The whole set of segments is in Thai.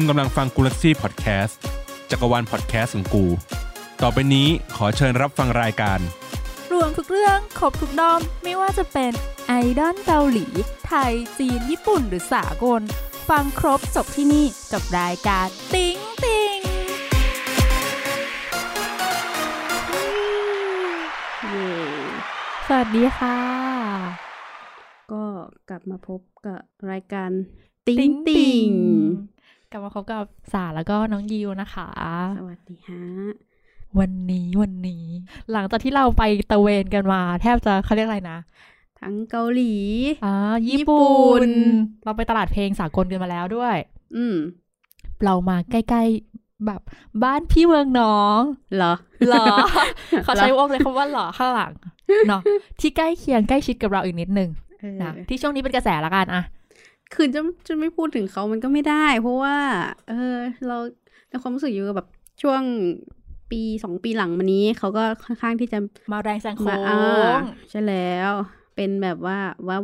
คุณกำลังฟังกูลักซี่พอดแคสต์จักรวาลพอดแคสต์ของกู ต่อไปนี้ขอเชิญรับฟังรายการ รวมทุกเรื่องครบทุกด้อม ไม่ว่าจะเป็นไอดอลเกาหลี ไทย จีน ญี่ปุ่น หรือสากล ฟังครบจบที่นี่กับรายการติ๊งติงเย่สวัสดีค่ะ ก็กลับมาพบกับรายการติ๊งติง กลับมาพบกับสาแล้วก็น้องยิวนะคะ สวัสดีฮะ วันนี้วันนี้ หลังจากที่เราไปตะเวนกันมา แทบจะเขาเรียกอะไรนะ ทั้งเกาหลีอ่าญี่ญี่ปุ่ปุ่นนเราไปตลาดเพลงสากลกันมาแล้วด้วย อืม เรามาใกล้ๆแบบบ้านพี่เมืองน้องเหรอหรอเขาใช้วงเลยคำว่าหรอข้างหลังเนาะที่ใกล้เคียงใกล้ชิดกับเราอีกนิดนึงเออนะที่ช่วงนี้เป็นกระแสละกันอะ คือจะจะไม่พูดถึงเขามันก็ไม่ได้ เพราะว่า เออ เราในความรู้สึกอยู่กับแบบช่วงปีสองปีหลังมานี้เขาก็ค่อนข้างที่จะมาแรงแซงโค้มาอ่างใช่แล้ว เป็นแบบว่า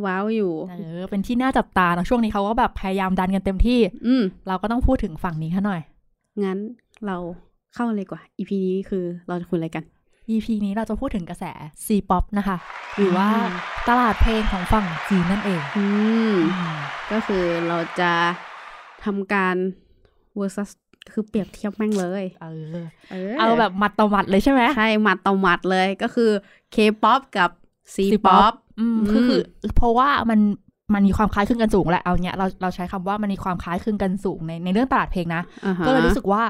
ว้าวๆอยู่เออเป็นที่น่าจับตาเนอะช่วงนี้เขาก็แบบพยายามดันกันเต็มที่ อืมเราก็ต้องพูดถึงฝั่งนี้เขาหน่อย งั้นเราเข้าเลยกว่า EP นี้คือเราจะคุยอะไรกัน EP นี้เราจะพูดถึงกระแส C-pop นะคะ หรือว่าตลาดเพลงของฝั่งจีนนั่นเอง อืมอืมก็คือเราจะทำการ versus คือเปรียบเทียบแม่งเลย เออ เอเอาแบบมัดต่อมัดเลยใช่ไหม ใช่หมัดต่อหมัดเลยก็คือ K-pop กับ C-pop อืมอืมคือคือ เพราะว่ามันมันมีความคล้ายคลึงกันสูงแหละเอาเนี้ยเราเราใช้คำว่ามันมีความคล้ายคลึงกันสูงในในเรื่องตลาดเพลงนะอ่าฮะก็เลยรู้สึกว่า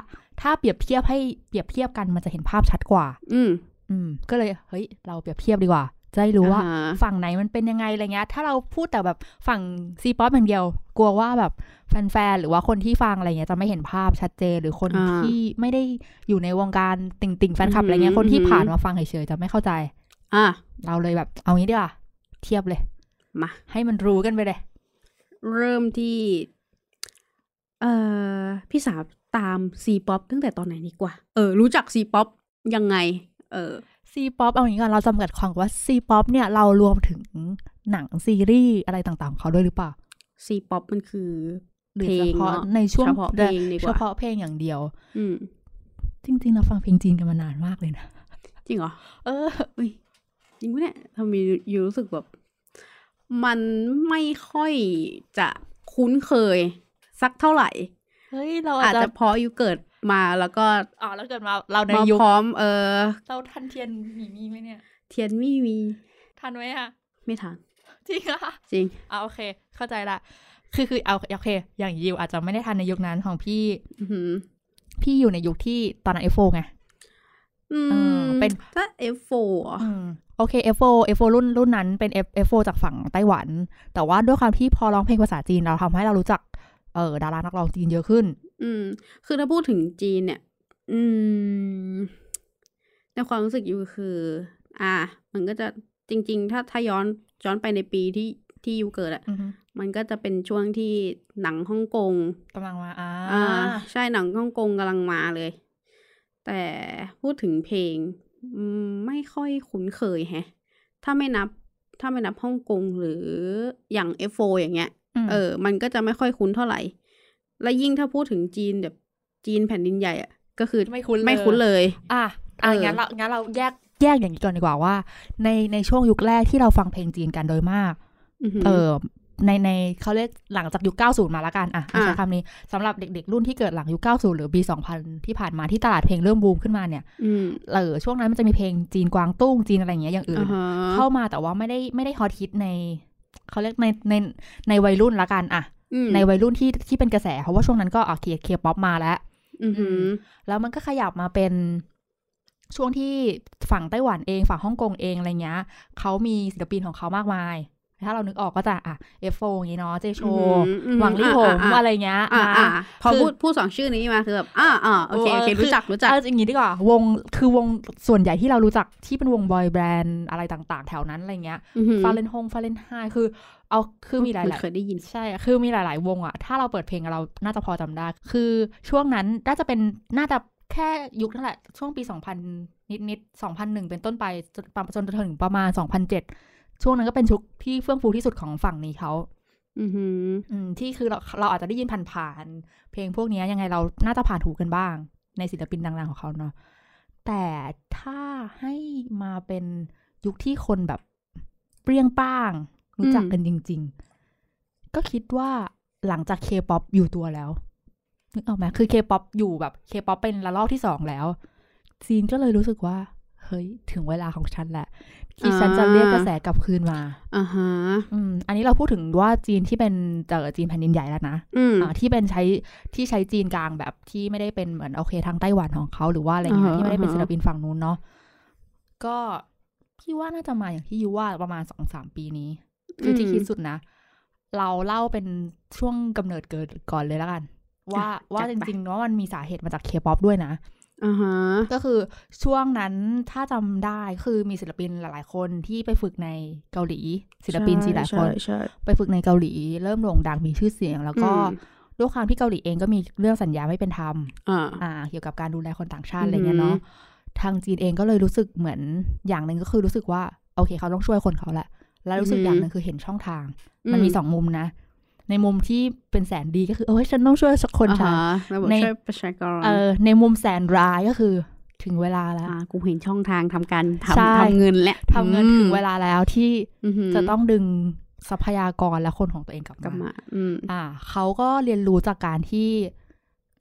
ถ้าเปรียบเทียบให้เปรียบเทียบกันมันจะเห็นภาพชัดกว่า อืม อืม ก็เลยเฮ้ย เราเปรียบเทียบดีกว่า จะได้รู้ว่าอ่ฮะฝั่งไหนมันเป็นยังไงอะไรเงี้ย ถ้าเราพูดแต่แบบฝั่งซีป๊อปอย่างเดียว กลัวว่าแบบแฟนๆหรือว่าคนที่ฟังอะไรเงี้ยจะไม่เห็นภาพชัดเจนหรือคนที่ไม่ได้อยู่ในวงการติ่งติ่งๆแฟนคลับอะไรเงี้ยคนที่ผ่านมาฟังเฉยๆจะไม่เข้าใจ อะเราเลยแบบเอางี้ดีกว่าเทียบเลยมาให้มันรู้กันไปเลย เริ่มที่ เอ่อพี่สาว ตาม C-pop ตั้งแต่ตอนไหนดีกว่า เออ รู้จัก C-pop ยังไง เออ C-pop เอาอย่างนี้ก่อนเราจำกัดความว่า C-pop เนี่ยเรารวมถึงหนังซีรีส์อะไรต่างๆของเขาด้วยหรือเปล่า C-pop มันคือหรือเพลงเฉพาะเนอะในช่วงเฉพาะเพลงดีกว่าเฉพาะเพลงอย่างเดียว อืมจริง ๆ เราฟังเพลงจีนกันมานานมากเลยนะ จริงเหรอ เอออุ้ยจริงปะเนี่ยทำไมยูรู้สึกแบบ มันไม่ค่อยจะคุ้นเคย สักเท่าไหร่ เฮ้ยเราอาอาจจจะจะเพราะยูเกิดมาแล้วก็อ๋อแล้วเกิดมาเราในมายุคพร้อมเออเราทันเทียนหมีมีไหมเนี่ย เทียนไม่มีทันไหมอะไม่ทันจริงอะจริงอ่าโอเค เข้าใจละคือคือเอาโอเค อย่างยิวอาจจะไม่ได้ทันในยุคนั้นของพี่อือหือพี่อยู่ในยุคที่ตอนนั้นเอฟโฟไงอืเออมเป็นถ้า F4 อะอืมโอเค F4 F4 รุ่นรุ่นนั้นเป็น F F4 จากฝั่งไต้หวัน แต่ว่าด้วยความที่พอร้องเพลงภาษาจีนเราทำให้เรารู้จัก เออดารานักร้องจีนเยอะขึ้น อืม คือถ้าพูดถึงจีนเนี่ย อืม ในความรู้สึกยูคือ อ่า มันก็จะจริง ๆ ถ้าถ้าย้อนย้อนไปในปีที่ที่ยูเกิดอะอือฮึมันก็จะเป็นช่วงที่หนังฮ่องกงกำลังมาอ่าอ่าใช่หนังฮ่องกงกำลังมาเลย แต่พูดถึงเพลงอืมไม่ค่อยคุ้นเคยแฮะ ถ้าไม่นับ ถ้าไม่นับฮ่องกงหรืออย่าง F4 อย่างเงี้ยม เออ มันก็จะไม่ค่อยคุ้นเท่าไหร่ และยิ่งถ้าพูดถึงจีนแบบจีนแผ่นดินใหญ่อะก็คือไม่คุ้นเลยไม่คุ้นเลย อะอะเอองั้นเรางั้นเราแยกแยกอย่างนี้ก่อนดีกว่าว่า ในในช่วงยุคแรกที่เราฟังเพลงจีนกันโดยมากอือหือเออในในเขาเรียกหลังจากยุค 90 มาละกันอะเอาใช้อะคำนี้สำหรับเด็กๆ รุ่นที่เกิดหลังยุค 90 หรือปี 2000 ที่ผ่านมาที่ตลาดเพลงเริ่มบูมขึ้นมาเนี่ยอืมเออช่วงนั้นมันจะมีเพลงจีนกวางตุ้งจีนอะไรอย่างเงี้ยอย่างอื่นอ่าฮะเข้ามาแต่ว่าไม่ได้ไม่ได้ฮอตฮิตใน เขาเรียกในในในวัยรุ่นละกันอะอืมในวัยรุ่นที่ที่เป็นกระแส เพราะว่าช่วงนั้นก็อะ K K-pop มาแล้วอือหือแล้วมันก็ขยับมาเป็นช่วงที่ฝั่งไต้หวันเอง ฝั่งฮ่องกงเองอะไรเงี้ยเขามีศิลปินของเขามากมาย ถ้าเรานึกออกก็จะอะเอฟโฟอย่างงี้เนาะเจโชอืมอืมหวังลี่หงอะอะอะไรเงี้ยอ่านะอ่าพอคือพูดพูดสองชื่อนี้มาคือแบบอ่าอ่าโอเคโอเคเออรู้จักรู้จักเอาอย่างงี้ดีกว่าวงคือวงส่วนใหญ่ที่เรารู้จักที่เป็นวงบอยแบนด์อะไรต่างๆ แถวนั้นอะไรเงี้ยอือหือฟาเรนฮงฟาเรนไฮคือเอาคือมีหลายนๆเคยได้ยินใช่อะคือมีหลาย ๆ วงอะถ้าเราเปิดเพลงอะเราน่าจะพอจำได้ คือช่วงนั้นน่าจะเป็นน่าจะแค่ยุคนั่นแหละช่วงปี 2000 นิดนิด2001 เป็นต้นไปจนจนถึงประมาณ 2007 ช่วงนั้นก็เป็นชุกที่เฟื่องฟูที่สุดของฝั่งนี้เขาอือหืออืมที่คือเราเราอาจจะได้ยินผ่านๆเพลงพวกเนี้ยยังไงเราน่าจะผ่านหูกันบ้าง ในศิลปินดัง ๆ ของเขาเนาะแต่ถ้าให้มาเป็นยุคที่คนแบบเปรี้ยงป้าง รู้จักกันจริง ๆ ก็คิดว่าหลังจากเคป๊อปอยู่ตัวแล้วนึกออกไหมคือเคป๊อปอยู่แบบเคป๊อปเป็นระลอกที่สองแล้ว จีนก็เลยรู้สึกว่า เฮ้ย ถึงเวลาของฉันแหละที่ฉันจะเรียกกระแสกลับคืนมาอ่าฮะอืมอันนี้เราพูดถึงว่าจีนที่เป็นเจอจีนแผ่นดินใหญ่แล้วนะอืมอ่าที่เป็นใช้ที่ใช้จีนกลางแบบที่ไม่ได้เป็นเหมือนโอเคทางไต้หวันของเขาหรือว่าอะไรเงี้ยอ่าฮะที่ไม่ได้เป็นอ่าฮะศิลปินฝั่งนู้นเนาะก็พี่ว่าน่าจะมาอย่างที่ยูว่าประมาณสองสามปีนี้ คือที่คิดสุดนะ เราเล่าเป็นช่วงกำเนิดเกิดก่อนเลยแล้วกัน ว่าว่าจริงๆเนาะมันมีสาเหตุมาจากเคป๊อปด้วยนะอ่าฮะ ก็คือช่วงนั้นถ้าจำได้คือมีศิลปินหลายๆ คนที่ไปฝึกในเกาหลี ศิลปินจีนหลายคนใช่ใช่ไปฝึกในเกาหลี เริ่มโด่งดังมีชื่อเสียง แล้วก็อืมด้วยความที่เกาหลีเองก็มีเรื่องสัญญาไม่เป็นธรรมอ่าอ่า เกี่ยวกับการดูแลคนต่างชาติอะไรเงี้ยเนาะทางจีนเองก็เลยรู้สึกเหมือนอย่างหนึ่งก็คือรู้สึกว่า โอเคเขาต้องช่วยคนเขาแหละ แล้วรู้สึกอืมอย่างหนึ่งคือเห็นช่องทางอืมมันมีสองมุมนะ ในมุมที่เป็นแสนดีก็คือเออฉันต้องช่วยสักคนฉันอ่าฮะระบบในช่วยประชากรเออในมุมแสนร้ายก็คือถึงเวลาแล้วอ่ากูเห็นช่องทางทำการใช่ทำทำเงินและทำเงินถึงเวลาแล้วที่อือหือจะต้องดึงทรัพยากรและคนของตัวเองกลับกลับมามาอืมอ่าเขาก็เรียนรู้จากการที่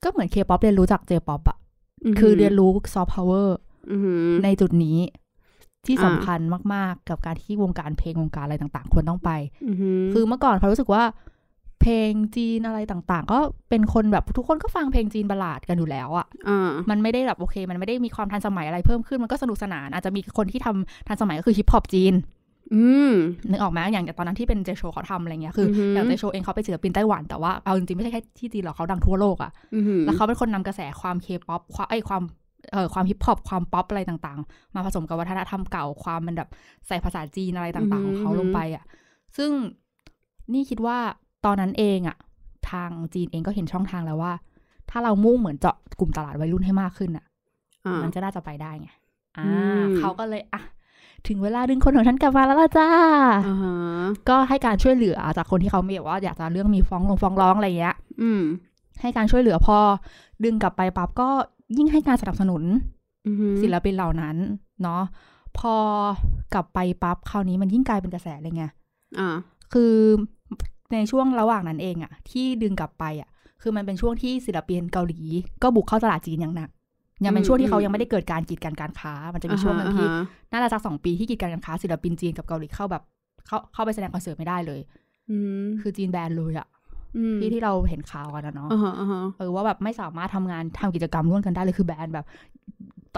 ก็เหมือนเคป๊อปเรียนรู้จากเจป๊อปอะคือเรียนรู้ซอฟต์พาวเวอร์อือหือในจุดนี้ที่อ่าสำคัญมาก ๆ กับการที่วงการเพลงวงการอะไรต่าง ๆ ควรต้องไปอือหือคือเมื่อก่อนเขารู้สึกว่า เพลงจีนอะไรต่างๆ ก็เป็นคนแบบทุกคนก็ฟังเพลงจีนบัลลาดกันอยู่แล้วอะอ่ามันไม่ได้แบบโอเค มันไม่ได้มีความทันสมัยอะไรเพิ่มขึ้นมันก็สนุกสนาน อาจจะมีคนที่ทำทันสมัยก็คือฮิปฮอปจีน อืมนึกออกไหมอย่างตอนนั้นที่เป็นเจโชเขาทำอะไรเงี้ยคือออหืออย่างเจโชเองเขาเป็นศิลปินไต้หวันแต่ว่าเอาจริงๆไม่ใช่แค่ที่จีนหรอกเขาดังทั่วโลกอะอือหือแล้วเขาเป็นคนนำกระแสความเคป๊อปความไอ้ความเอ่อความฮิปฮอปความป๊อปอะไรต่างๆ มาผสมกับวัฒนธรรมเก่าความมันแบบใส่ภาษาจีนอะไรต่างๆ ของเขาลงไปอะ ซึ่งนี่คิดว่า ตอนนั้นเองอะทางจีนเองก็เห็นช่องทางแล้วว่า ถ้าเรามุ่งเหมือนเจาะกลุ่มตลาดวัยรุ่นให้มากขึ้นอะอ่ามันจะน่าจะไปได้ไงอ่าอืมเขาก็เลยอะถึงเวลาดึงคนของฉันกลับมาแล้วล่ะจ้าอ่าฮะก็ให้การช่วยเหลือจากคนที่เขาไม่แบบว่าอยากจะเรื่องมีฟ้องลงฟ้องร้องอะไรอย่างเงี้ย อืม ให้การช่วยเหลือพอ ดึงกลับไปปั๊บก็ยิ่งให้การสนับสนุนอือหือศิลปินเหล่านั้นเนาะ พอกลับไปปั๊บคราวนี้มันยิ่งกลายเป็นกระแสเลยไง อ่า คือ ในช่วงระหว่างนั้นเองอะที่ดึงกลับไปอะคือมันเป็นช่วงที่ศิลปินเกาหลี ก็บุกเข้าตลาดจีนอย่างหนักยังเป็นช่วงที่เขายังไม่ได้เกิดการกีดกันการค้า มันจะมีช่วงหนึงที่อ่าฮะน่าจะสักสองปีที่กีดกันการค้าศิลปินจีนกับเกาหลีเข้าแบบ เข้าเข้าไปแสดงคอนเสิร์ตไม่ได้เลยอืมคือจีนแบนเลยอะอืมที่ที่เราเห็นข่าวกันนะเนาะอ่าฮะอ่าฮะเออว่าแบบไม่สามารถทำงานทำกิจกรรมร่วมกันได้เลยคือแบนแบบ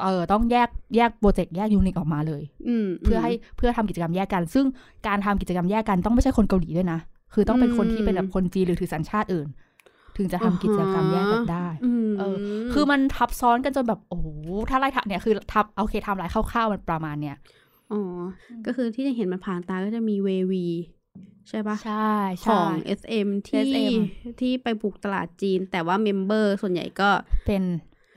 เออต้องแยกแยกโปรเจกต์แยก unit ออกมาเลยอืมเพื่อให้เพื่อทำกิจกรรมแยกกัน ซึ่งการทำกิจกรรมแยกกันต้องไม่ใช่คนเกาหลีด้วยนะ คือต้องเป็นคนที่เป็นแบบคนจีนหรือถือสัญชาติอื่น ถึงจะทำกิจกรรมแยกกันได้มเออ คือมันทับซ้อนกันจนแบบโอ้โหถ้าไล่ทับเนี่ยคือทับโอเคทำลายคร่าวๆมันประมาณเนี้ยอ๋อ ก็คือที่จะเห็นมันผ่านตาก็จะมีเววีใช่ปะใช่ขใช่อง SM ที่ SM ที่ไปบุกตลาดจีน แต่ว่า member ส่วนใหญ่ก็เป็น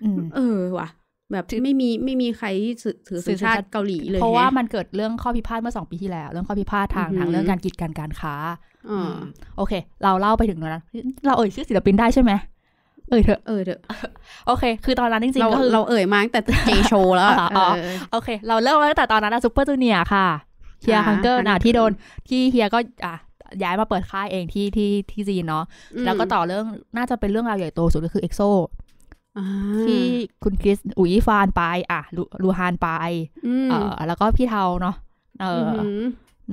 อืมเออว่ะ แบบไม่มีไม่มีใครที่ถือถือถืสัอญสัญชาติชาติเกาหลีเลยเพราะว่าแฮมมันเกิดเรื่องข้อพิพาทเมื่อสองปีที่แล้ว เรื่องข้อพิพาททางอือหือทางเรื่องการกีดกันการค้าอ่าโอเค เราเล่าไปถึงตรงนั้นเราเอ่ยชื่อศิลปินได้ใช่ไหมเอ่ยเถอะเออเดอะโอเค คือตอนนั้นจริงเราๆก็คือเราเอ่ยมาตั้งแต่เจโชแล้วอะอ๋อเออโอเค เราเริ่มมาตั้งแต่ตอนนั้นนะซูเปอร์จูเนียค่ะเฮียอ่าฮังเกอร์นะ Hunger ที่โดนที่เฮียก็อะย้ายมาเปิดค่ายเองที่ที่ที่จีนเนาะแล้วก็ต่อเรื่องน่าจะเป็นเรื่องราวใหญ่โตสุดก็คือเอ็กโซอ่า ที่คุณคริสอู๋อี้ฟานไป อะลูลู่หานไปอืมเออแล้วก็พี่เทาเนาะเอออม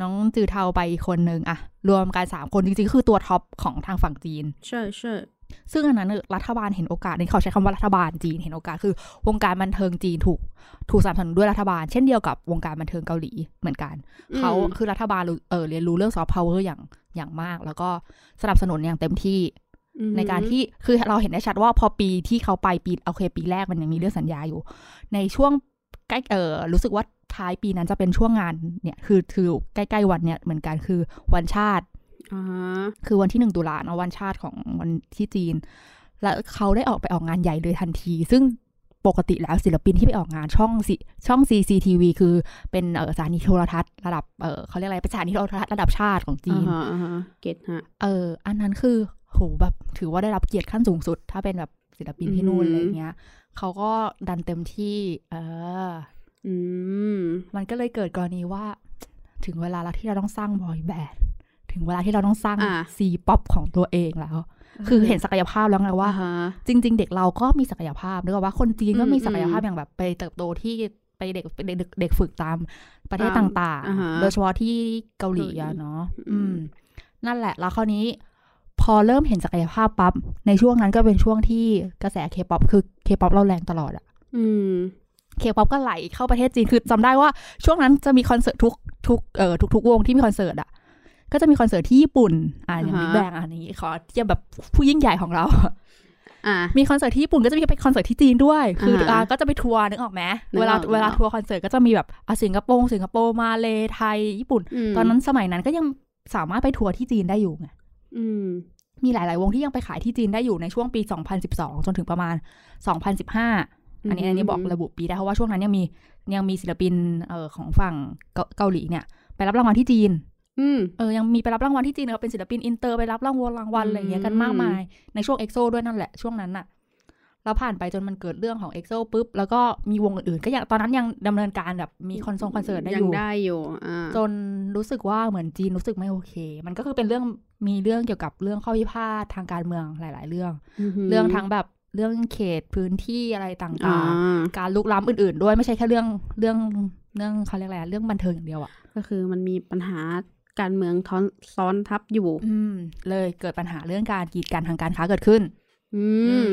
น้องจื่อเทาไปอีกคนนึงอะรวมกันสามคนจริงๆ คือตัว top ของทางฝั่งจีน ใช่ใช่ซึ่งอันนั้นรัฐบาลเห็นโอกาสนี่เขาใช้คำว่ารัฐบาลจีนเห็นโอกาสคือ วงการบันเทิงจีนถูกถูกสนับสนุนด้วยรัฐบาล เช่นเดียวกับวงการบันเทิงเกาหลีเหมือนกันอืมเขาคือรัฐบาลรู้เออเรียนรู้เรื่องซอฟต์พาวเวอร์อย่างอย่างมาก แล้วก็สนับสนุนอย่างเต็มที่อืม ในการที่คือเราเห็นได้ชัดว่าพอปีที่เขาไปปีโอเค ปีแรกมันยังมีเรื่องสัญญาอยู่ ในช่วงใกล้เออรู้สึกว่าท้ายปีนั้นจะเป็นช่วงงานเนี่ยคือคือใกล้ๆวันเนี่ยเหมือนกันคือวันชาติอ่าคือวันที่หนึ่งตุลาเนอะวันชาติของวันที่จีน แล้วเขาได้ออกไปออกงานใหญ่เลยทันที ซึ่งปกติแล้วศิลปินที่ไปออกงานช่องสิช่อง CCTV คือเป็นเออสถานีโทรทัศน์ระดับเออเขาเรียกอะไรเป็นสถานีโทรทัศน์ระดับชาติของจีอ่านฮะอ่าฮะเก็ตฮะเอออันนั้นคือ โหแบบถือว่าได้รับเกียรติขั้นสูงสุด ถ้าเป็นแบบศิลปินที่นู่นอืมอะไรเงี้ยเขาก็ดันเต็มที่ เอออืมมันก็เลยเกิดกรณีว่า ถึงเวลาแล้วที่เราต้องสร้างบอยแบนด์ถึงเวลาที่เราต้องสร้างอ่าซีป๊อปของตัวเองแล้ว คือเห็นศักยภาพแล้วไงว่าอ่าฮะจริง ๆ เด็กเราก็มีศักยภาพนึกออกว่าคนจีนก็อืมมีศักยภาพอืมอย่างแบบไปเติบโตที่ไปเด็กไปเด็กเด็กฝึกตามประเทศตามต่างอ่าฮะๆโดยเฉพาะที่เกาหลีเกาหลีอะเนาะอือืมมนั่นแหละ แล้วคราวนี้พ อเริ่มเห็นศักยภาพปั๊บในช่วงนั้นก็เป็นช่วงที่กระแสเคป๊อปคือเคป๊อปเราแรงตลอดอะอืมเคป๊อปก็ไหลเข้าประเทศจีนคือจำได้ว่าช่วงนั้นจะมีคอนเสิร์ตทุกทุกเอ่อทุกทุกวงที่มีคอนเสิร์ตอะก็จะมีคอนเสิร์ตที่ญี่ปุ่นอ่าอย่างอ่าฮะบิ๊กแบงอันนี้ขอเทียบแบบผู้ยิ่งใหญ่ของเราอ่ามีคอนเสิร์ตที่ญี่ปุ่นก็จะมีไปคอนเสิร์ตที่จีนด้วย คืออ่าฮะอ่าก็จะไปทัวร์นึกออกไหมนึกออกเวลานึกออกเวลาทัวร์คอนเสิร์ตก็จะมีแบบอะสิงคโปร์สิงคโปร์มาเลไทยญี่ปุ่นมตอนนั้นสมัยนั้นก็ยังสามารถไปทัวร์ที่จีนได้อยู่ไงอื มมีหลาย ๆ วงที่ยังไปขายที่จีนได้อยู่ในช่วงปี 2012 จนถึงประมาณ 2015 อันนี้อันนี้บอกระบุปีได้เพราะว่าช่วงนั้นยังมียังมีศิลปินเอ่อของฝั่งเกาเกาหลีเนี่ย ไปรับรางวัลที่จีนอืมเออยังมีไปรับรางวัลที่จีนนะครับเป็นศิลปินอินเตอร์ไปรับรางวัลรางวัลอะไรอย่างเงี้ยกันมากมายในช่วงเอ็กโซด้วยนั่นแหละช่วงนั้นน่ะ แล้วผ่านไปจนมันเกิดเรื่องของเอ็กโซปุ๊บ แล้วก็มีวงอื่นๆ ก็ยังตอนนั้นยังดำเนินการแบบมีคอนเสิร์ตคอนเสิร์ตได้อยู่ได้อยู่อ่าจนรู้สึกว่าเหมือนจีนรู้สึกไม่โอเค มันก็คือเป็นเรื่องมีเรื่องเกี่ยวกับเรื่องข้อพิพาททางการเมืองหลาย ๆ เรื่อง เรื่องทั้งแบบเรื่องเขตพื้นที่อะไรต่อ่าางๆ การลุกล้ำอื่น ๆ ด้วยไม่ใช่แค่เรื่องเรื่องเรื่องเขาเรียกอะไรอะเรื่องบันเทิงอย่างเดียวอะก็คือมันมีปัญหาการเมืองท้อนซ้อนทับอยู่ อืมเลยเกิดปัญหาเรื่องการกีดกันทางการค้าเกิดขึ้น อืม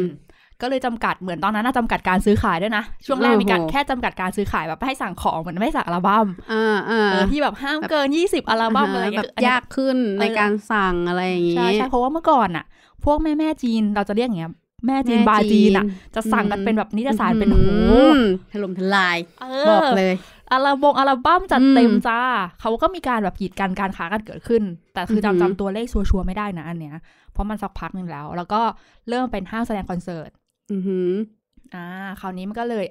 ก็เลยจำกัดเหมือนตอนนั้นน่ะจำกัดการซื้อขายด้วยนะ ช่วงแรกโอ้โหมีการแค่จำกัดการซื้อขายแบบไม่ให้สั่งของเหมือนไม่ให้สั่งอัลบั้มอ่าอ่าเออที่แบบห้ามเกินยี่สิบอัลบั้มอะไรแบเงี้บยอันนี้ยากขึ้นในการสั่งอะไรอย่างงี้ใช่ใช่เพราะว่าเมื่อก่อนอะพวกแม่แม่จีนเราจะเรียกอย่างเงี้ยแม่จีนแม่บาร์จีนอะจีนจะสั่งกันอืมเป็นแบบนิตยสารเป็นอื้โหอหือถล่มทลายเอบอกอเลยอัลบงอัลบั้มจัดอืมเต็มจ้า เขาก็มีการแบบกีดกันการค้ากันเกิดขึ้น แต่คืออือหืจำอจำตัวเลขชัวร์ๆไม่ได้นะอันเนี้ยเพราะมันสักพักหนึ่งแล้ว แล้วก็เริ่มเป็นห้างแสดงคอนเสิร์ต อือหืออ่า คราวนี้มันก็เลย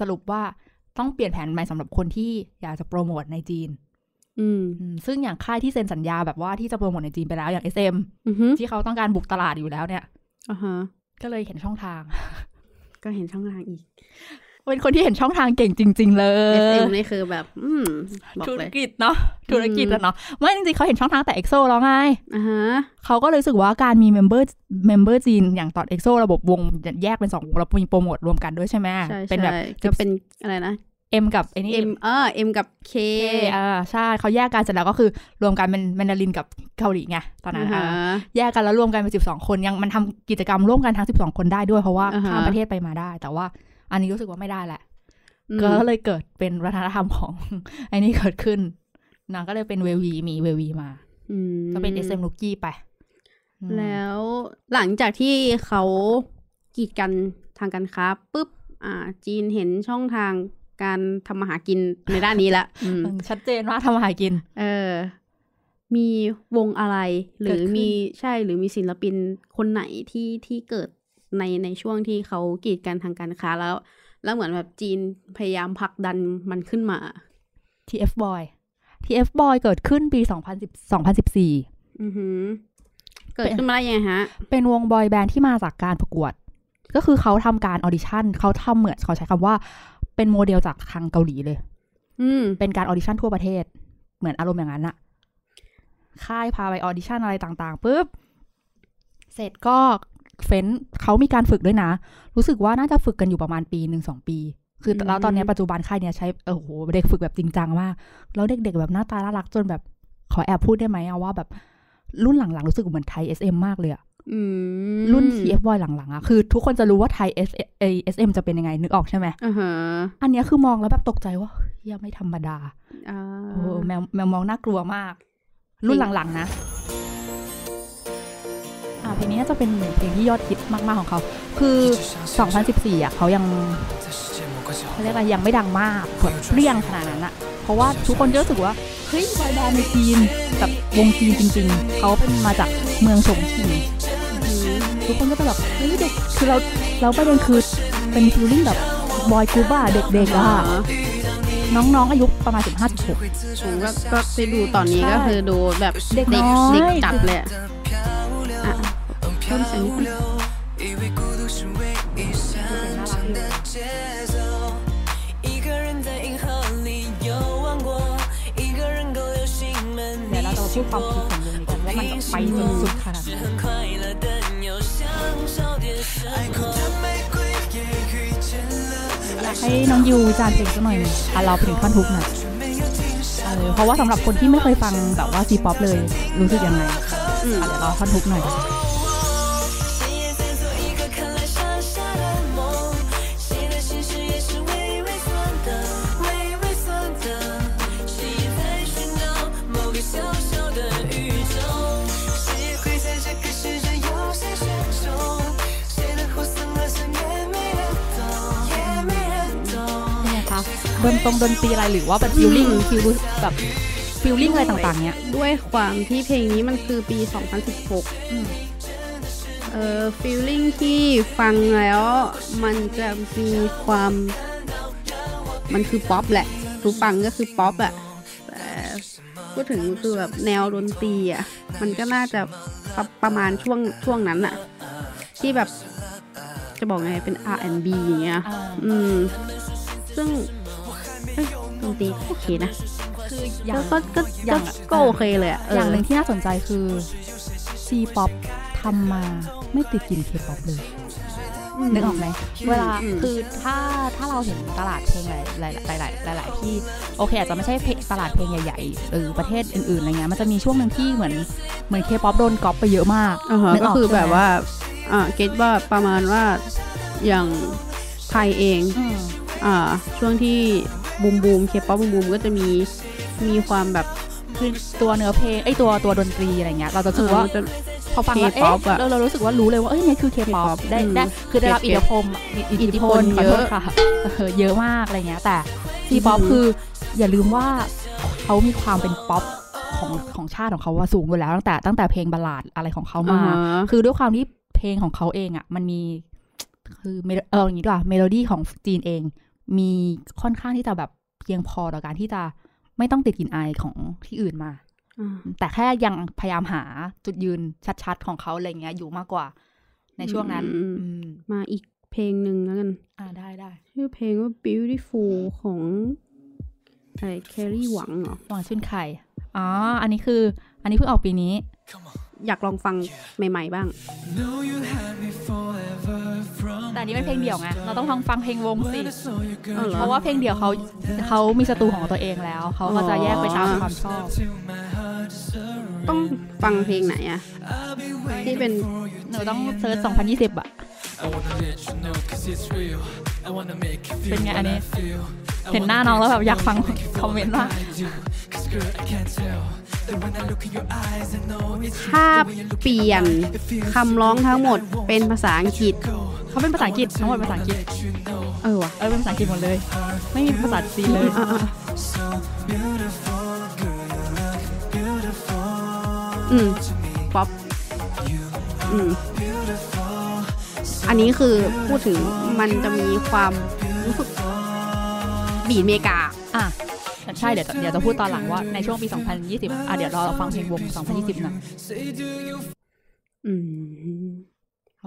สรุปว่าต้องเปลี่ยนแผนใหม่สำหรับคนที่อยากจะโปรโมทในจีน อืมอืมซึ่งอย่างค่ายที่เซ็นสัญญาแบบว่าที่จะโปรโมทในจีนไปแล้วอย่าง SM อือหือที่เขาต้องการบุกตลาดอยู่แล้วเนี่ยอ่าฮะก็เลยเห็นช่องทาง ก็เห็นช่องทางอีก เป็นคนที่เห็นช่องทางเก่งจริง ๆ เลย SM นี่คือแบบ อืมบอกเลยธุรกิจเนาะธุรกิจอะเนาะไม่จริงๆเขาเห็นช่องทางแต่เอ็กโซแล้วไงอ่าฮะเขาก็เลยรู้สึกว่าการมี member member จีนอย่างตอนเอ็กโซระบบวงแยกเป็นสองวงแล้วมีโปรโมทรวมกันด้วยใช่ไหมใช่เป็นแบบใช่ก็เป็นอะไรนะ M กับไอ้นี่ M เออ M กับ K K อ่าใช่เขาแยกกันเสร็จแล้วก็คือรวมกันเป็นแมนดารินกับเกาหลีไงตอนนั้นอ่าอ่าฮะแยกกันแล้วรวมกันเป็นสิบสองคนยังมันทำกิจกรรมร่วมกันทั้งสิบสองคนได้ด้วยเพราะว่าอ่าฮะข้ามประเทศไปมาได้ แต่ว่า อันนี้รู้สึกว่าไม่ได้แหละอืมก็เลยเกิดเป็นวัฒนธรรมของไอ้นี่เกิดขึ้นนางก็เลยเป็นเววีมีเววีมาอืมก็เป็นเอสเอ็มลูกี้ไปอืมแล้วหลังจากที่เขากีดกันทางการค้าปุ๊บ อ่า จีนเห็นช่องทางการทำมาหากินในด้านนี้ละอืมอืมชัดเจนว่าทำอาหารกิน เออ มีวงอะไร หรืเกิอดขึ้นมีใช่หรือมีศิลปินคนไหนที่ที่เกิด ในในช่วงที่เขากีดกันทางการค้าแล้ว แล้วเหมือนแบบจีนพยายามผลักดันมันขึ้นมา TF Boy TF Boy เกิดขึ้นปี 2010 2014อือหือเกิดขึ้นมาได้ยังไงฮะ เป็นวง boy band ที่มาจากการประกวด ก็คือเขาทำการ audition เขาทำเหมือนเขาใช้คำว่า เป็นโมเดลจากทางเกาหลีเลย อืม เป็นการ audition ทั่วประเทศ เหมือนอารมณ์อย่างนั้นอะค่ายพาไป audition อะไรต่างๆปุ๊บ เสร็จก็ เฟ้นเขามีการฝึกด้วยนะ รู้สึกว่าน่าจะฝึกกันอยู่ประมาณปีหนึ่งสองปี คืออืมแล้วตอนเนี้ยปัจจุบันค่ายเนี้ยใช้เออโหเด็กฝึกแบบจริงจังมากแล้วเด็กๆแบบหน้าตาน่ารักจนแบบขอแอบพูดได้ไหมอะว่าแบบรุ่นหลังๆรู้สึกเหมือนไทย SM มากเลยอะอืมรุ่น TF Boy หลังๆอะคือทุกคนจะรู้ว่าไทย S SM จะเป็นยังไงนึกออกใช่ไหมอ่าฮะอันเนี้ยคือมองแล้วแบบตกใจว่าเฮ้ยยังไม่ธรรมดาอ่าโอ้แมวแมวมองน่ากลัวมาก รุ่นหลังๆนะอ่า เพลงนี้น่าจะเป็นเพลงที่ยอดฮิตมากๆของเขา คือ 2014อะเขายังเขาเรียกอะไรยังไม่ดังมากเปรี้ยงขนาดนั้นอะเพราะว่าทุกคนก็รู้สึกว่าเฮ้ยบอยแบนด์ในจีนแบบวงจีนจริง ๆ เขาเป็นมาจากเมืองฉงชิงทุกคนก็จะแบบเฮ้ยเด็กคือเราเราประเด็นคือเป็นฟีลลิ่งแบบบอยกรุ๊ปอะเด็กๆอะน้องๆอายุประมาณ 15 16ก็ก็ไปดูตอนนี้ก็คือดูแบบเด็กน้อยเด็กจัดเลย พิ่เสีงดี๋ยวเราจะพูดความคิดของมันกันว่ามันไปจนสุดขนาดอยากให้น้องยูจานเพลงสักหน่อยนึงอะเราเป็นท่อนทุกหน่อยเพราะว่าสำหรับคนที่ไม่เคยฟังแบบว่าซีป๊อปเลยรู้สึกยังไงเดี๋ยวเราคอนทุกหน่อย ดนตรงดนตรีอะไรหรือว่าเป็นฟิลลิ่งfeel แบบ feeling อะไรต่างๆเนี้ย ด้วยความที่เพลงนี้มันคือปี 2016อืมเอ่อ feeling ที่ฟังแล้วมันจะมีความ มันคือป๊อปแหละรูฟังก็คือป๊อปอะแต่พูดถึงคือแบบแนวดนตรีอะมันก็น่าจะประประมาณช่วงช่วงนั้นอะที่แบบจะบอกไงเป็น R&B อย่างเงี้ยอ่าอืม ซึ่งเอ้ย ดนตรีก็โอเคนะคืออย่างก็ก็อย่างก็ก็โอเคเลยอะอย่างหนึ่งที่ี่น่าสนใจคือซีป๊อปทำมาไม่ติดกลิ่นเคป๊อปเลยนึกออกไหมเวลาอืมคือถ้าถ้าเราเห็นตลาดเพลงหลายหลายหลายหลายหลายๆที่โอเคอาจจะไม่ใช่เพลงตลาดเพลงใหญ่ๆหรือประเทศอื่นๆอะไรเงี้ยมันจะมีช่วงหนึ่งที่เหมือนเหมือนเคป๊อปโดนก๊อปไปเยอะมากอ่าฮะนึกอก็คือใช่ไหมแบบว่าอ่า get ว่าประมาณว่าอย่างไทยเองอืมอ่าช่วงที่ บูมบูมเคป๊อปบูมบูมก็จะมีมีความแบบคือตัวเนื้อเพลงไอ้ตัวตัวดนตรีอะไรเงี้ยเราจะรู้สึกว่าเออจะพอฟังแล้ว K-pop เอ๊ะอะเราเรารู้สึกว่ารู้เลยว่าเอ้ยเนี่ยคือเคป๊อป K-pop ได้อืมได้คือได้รับเก็อิตทธิพลอิทธิพลอิทธิพลขอโทษเยอะค่ะเออเยอะมากอะไรเงี้ยแต่ C-pop อือหือคืออย่าลืมว่าเขามีความเป็นป๊อปของของชาติของเขาว่าสูงอยู่แล้วตั้งแต่ตั้งแต่เพลง ballad อะไรของเขามาอ่าฮะคือด้วยความที่เพลงของเขาเองอะมันมีคือ melo เอออย่างนี้ดีกว่าเมโลดี้ของจีนเอง มีค่อนข้างที่จะแบบเพียงพอต่อการที่จะไม่ต้องติดกลิ่นอายของที่อื่นมาอ่าแต่แค่ยังพยายามหาจุดยืนชัดๆ ของเขาอะไรเงี้ยอยู่มากกว่า ในช่วงนั้นอืมอืมมาอีกเพลงหนึ่งแล้วกัน อ่าได้ได้ชื่อเพลงว่า beautiful ของอะไร Karry Wang เหรอหวังจวิ้นข่ายอ๋อ อันนี้คือ อันนี้เพิ่งออกปีนี้ อยากลองฟังใหม่ ๆ บ้าง Know you had me forever from แต่อันนี้เป็นเพลงเดี่ยวไง เราต้องฟังฟังเพลงวงสิ when I saw you เออ girl. เหรอ เพราะว่าเพลงเดี่ยวเขาเขามีสตูของตัวเองแล้ว เขาก็จะแยกไปตามความชอบ To my heart to surrender. ต้องฟังเพลงไหนอะ I'll be ที่ waiting เป็น for you หนูต้องเซิร์ช2020 อะ I wanna let you know 'cause it's real. I wanna make you เป็น feel ไง what อันนี้ I feel. I เห็นหน้า wanna น้องแล้ว let แบบ you อยากฟัง know I can คอมเมนต์ do ว่า what I do. 'Cause girl, I can't tell that when I look in your eyes, I know it's you. ถ้า The way you look เปลี่ยน it feels คำร้องทั้งหมดเป็นภาษาอังกฤษ go. เขาเป็นภาษาอังกฤษทั้งหมดภาษาอังกฤษ Let you know เออว่ะเออเป็นภาษาอังกฤษหมดเลย ไม่มีภาษาจีนเลยอะอะ so beautiful, girl, you look beautiful อืม to me. ป๊อป You อืม beautiful, อันนี้คือพูดถึงมันจะมีความรู้สึกบีดเมกา อะ ใช่เดี๋ยวจะเดี๋ยวจะพูดตอนหลังว่าในช่วงปี 2020 อะเดี๋ยวรอเราฟังเพลงวง 2020หน่อย say, do you อืม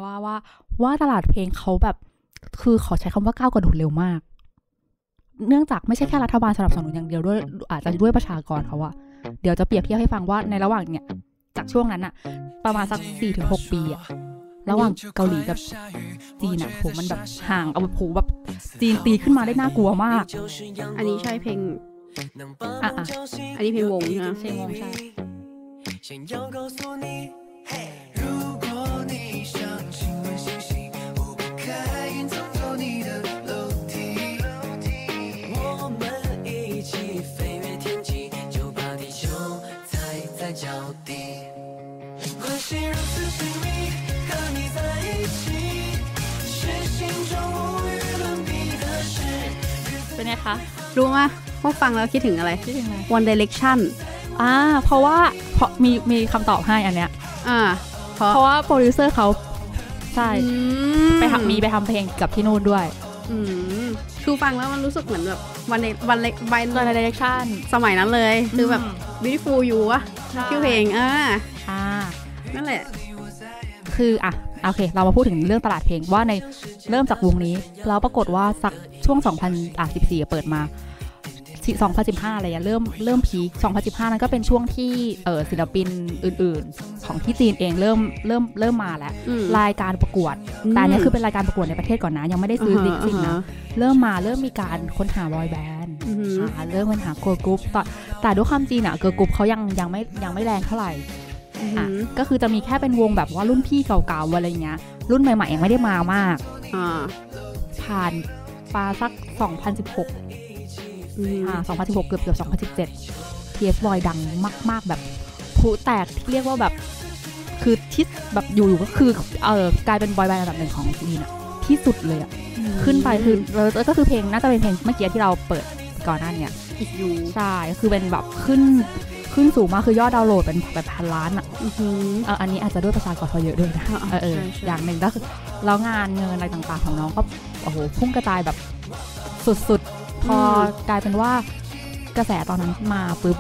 ว่าว่าว่าตลาดเพลงเขาแบบ คือขอใช้คำว่าก้าวกระโดดเร็วมาก เนื่องจากไม่ใช่แค่รัฐบาลสนับสนุนอย่างเดียวด้วย อาจจะด้วยประชากรเขาอะเดี๋ยวจะเปรียบเทียบให้ฟังว่าในระหว่างเนี่ย จากช่วงนั้นอะประมาณสัก4ี่ถึงหปีอะระหว่างเกาหลีกับจีนอะโหมันแบบห่างเอาโหแบบจีนตีขึ้นมาได้น่ากลัวมาก อันนี้ใช่เพลง อ่ะอ่ะ อันนี้เพลงวงใช่ไหม เพลงวงใช่ 想要告诉你，如果你想亲吻星星，我不开隐藏走你的楼梯。我们一起飞越天际，就把地球踩在脚底。关系如此亲密，和你在一起，是心中无与伦比的事。 เป็นไงคะ รู้ไหม ว่าฟังแล้วคิดถึงอะไร คิดถึงอะไร One Direction อ่าเพราะว่าเพราะมีมีคำตอบให้อันเนี้ยอ่าเพราะเพราะว่าโปรดิวเซอร์เขาใช่อืไปทำมีไปทำเพลงกับที่นู่นด้วยอืมคือฟังแล้วมันรู้สึกเหมือนแบบวันในวันเล็กวันเกินในเดเรคชั่นสมัยนั้นเลย คือแบบ beautiful you อะใช่ชื่อเพลงอ่าอ่านั่นแหละ คืออะโอเค เรามาพูดถึงเรื่องตลาดเพลงว่าในเริ่มจากวงนี้ แล้วปรากฏว่าสักช่วง 2014 เปิดมา 2015 อะไรอย่างเริ่มเริ่มพีค2015 นั้นก็เป็นช่วงที่เออศิลปินอื่น ๆ ของที่จีนเองเริ่มเริ่มเริ่มมาแล้วอืมรายการประกวด แต่อันเนี้ยคือเป็นรายการประกวดในประเทศก่อนนะ ยังไม่ได้ซื้อลิขสิทธิ์นะ เริ่มมาเริ่มมีการค้นหาบอยแบนด์อือหือหาเริ่มค้นหาเกิร์ลกรุ๊ปแต่แต่ด้วยความจีนอะเกิร์ลกรุ๊ปเขายังยังไม่ยังไม่แรงเท่าไหร่อืออะหือก็คือจะมีแค่เป็นวงแบบว่ารุ่นพี่เก่าๆอะไรเงี้ย รุ่นใหม่ๆยังไม่ได้มามากอ่าผ่านปาสัก 2016 อืมอ่า2016 เกือบเกือบ2017 TF Boy ดังมาก ๆ แบบพลุแตกที่เรียกว่าแบบ คือที่แบบอยู่ๆก็คือเออกลายเป็นบอยแบนด์อันดับหนึ่งของจีนอะที่สุดเลยอะขึ้นไปคือแล้วก็คือเพลงน่าจะเป็นเพลงเมื่อกี้ที่เราเปิดก่อนหน้าเนี้อีกอยู่ใช่ก็คือเป็นแบบขึ้นขึ้นสูงมากคือยอดดาวน์โหลดเป็นแบบพันล้านอะอือหือเอออันนี้อาจจะด้วยประชากรเขาเยอะด้วยนะอ่าเออเออใช่ใช่อย่างหนึ่งก็คือแล้วงานเงินอะไรต่างๆของน้องก็โอ้โหพุ่งกระจายแบบสุดๆ พอกลายเป็นว่ากระแสตอนนั้นมาปุ๊บ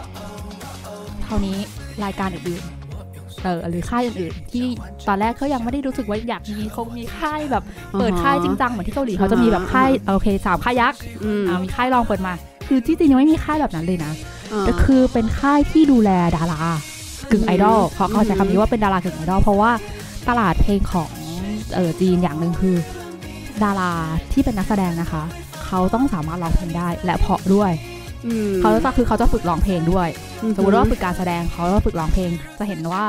เท่านี้รายการอื่นๆเออหรือค่ายอื่นๆ ที่ตอนแรกเขายังไม่ได้รู้สึกว่าอยากมีคงมีค่ายแบบเปิดค่ายจริงจังเหมือนที่เกาหลีเขาจะมีแบบค่ายโอเคสามค่ายยักษ์อืมอ่ามีค่ายรองเปิดมา คือที่จริงยังไม่มีค่ายแบบนั้นเลยนะาก็คือเป็นค่ายที่ดูแลดารากึ่งไอดอลเขาเขาใช้คำนี้ว่าเป็นดารากึ่งไอดอลเพราะว่าตลาดเพลงของเออจีนอย่างหนึ่งคือ ดาราที่เป็นนักแสดงนะคะ เขาต้องสามารถร้องเพลงได้ และเพราะด้วยอืมเขาจะคือเขาจะฝึกร้องเพลงด้วยอืสมมติว่าฝึกการแสดงเขาก็ฝึกร้องเพลง จะเห็นว่า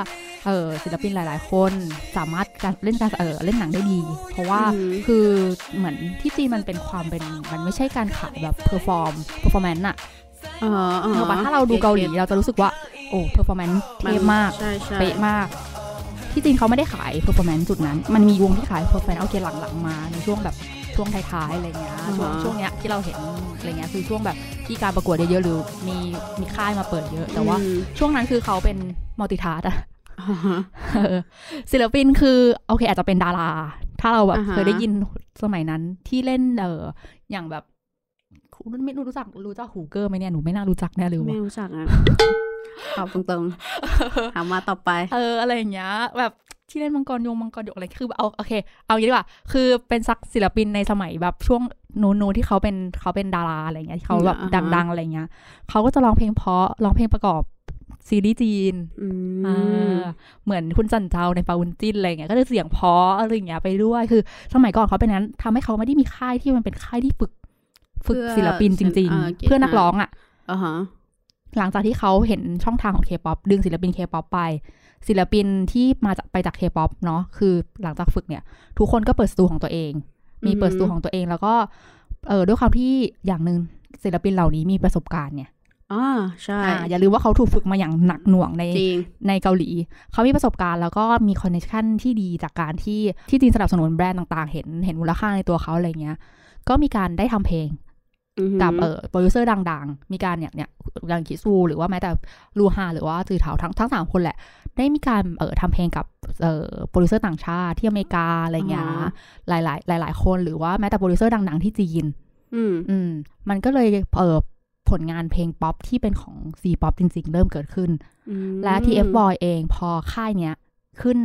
เออศิลปินหลาย ๆ คนสามารถการเล่นการเออเล่นหนังได้ดี เพราะว่าอืมคือเหมือนที่จีนมันเป็นความเป็นมันไม่ใช่การขายแบบ perform performance อะเออเออเออถ้าเราดูเกาหลีเราจะรู้สึกว่า โอ้ performance เทพมากใช่ใช่เป๊ะมาก ที่จริงเขาไม่ได้ขาย performance จุดนั้น มันมีวงที่ขาย performance เอาหลัง ๆ มาในช่วงแบบ ช่วงท้ายๆอะไรเงี้ยช่วงช่วงเนี้ยที่เราเห็นอะไรเงี้ยคือช่วงแบบที่การประกวดเยอะๆหรือมีมีค่ายมาเปิดเยอะ แต่ว่าอืมช่วงนั้นคือเขาเป็นมัลติทาร์ตอะอ่าฮะเออศิลปินคือโอเคอาจจะเป็นดารา ถ้าเราแบบอ่าฮะเคยได้ยินสมัยนั้นที่เล่นเอออย่างแบบคุณไม่รู้จักรู้จักฮูเกอร์ไหมเนี่ยหนูไม่น่ารู้จักแน่เลยไม่ว่ะรู้จักอะตอบตรงๆถามมาต่อไป เอออะไรอย่างเงี้ย แบบ ที่เล่นมังกรยงมังกรหยกอะไรคือเอาโอเค เอาอย่างนี้ดีกว่า คือเป็นซักศิลปินในสมัยแบบช่วงนูนูที่เขาเป็นเขาเป็นดาราอะไรเงี้ยที่เขาแบบอ่าฮะดังๆอะไรเงี้ยเขาก็จะร้องเพลงเพราะร้องเพลงประกอบซีรีส์จีนอือ่มาเหมือนคุณจันเจ้าในปาวุนจินอะไรเงี้ย ก็จะเสียงเพราะอะไรเงี้ยไปด้วยคือ สมัยก่อนเขาเป็นนั้นทำให้เขาไม่ได้มีค่ายที่มันเป็นค่ายที่ฝึก ฝึกศิลปินจริง ๆ เพื่อนักร้องอะอ่าฮะหลังจากที่เขาเห็นช่องทางของ K-POP ดึงศิลปิน K-POP ไป ศิลปินที่มาจากไปจาก K-POP เนาะคือหลังจากฝึกเนี่ย ทุกคนก็เปิดสตูของตัวเอง มีเปิดสตูของตัวเองแล้วก็เออด้วยความที่อย่างหนึ่งศิลปินเหล่านี้มีประสบการณ์เนี่ยอ่าใช่อ่าอย่าลืมว่าเขาถูกฝึกมาอย่างหนักหน่วงในจริงในเกาหลี เขามีประสบการณ์แล้วก็มีคอนเนคชันที่ดีจากการที่ที่จีนสนับสนุนแบรนด์ต่างๆ เห็นเห็นมูลค่าในตัวเขาอะไรเงี้ย ก็มีการได้ทำเพลงอือหือกับเออโปรดิวเซอร์ดัง ๆ มีการเนี่ยเนี่ยอย่างคริสวูหรือว่าแม้แต่ลู่หานหรือว่าจือเถาทั้งทั้งสามคนแหละ ได้มีการเออทำเพลงกับเออโปรดิวเซอร์ต่างชาติที่อเมริกาอะไรเงี้ยหลายๆหลายๆคนหรือว่าแม้แต่โปรดิวเซอร์ดังๆที่จีน อืมอืมมันก็เลยเออผลงานเพลงป๊อปที่เป็นของ C ป๊อปจริง ๆ เริ่มเกิดขึ้นอืมและ TF Boy เองพอค่ายเนี้ยขึ้น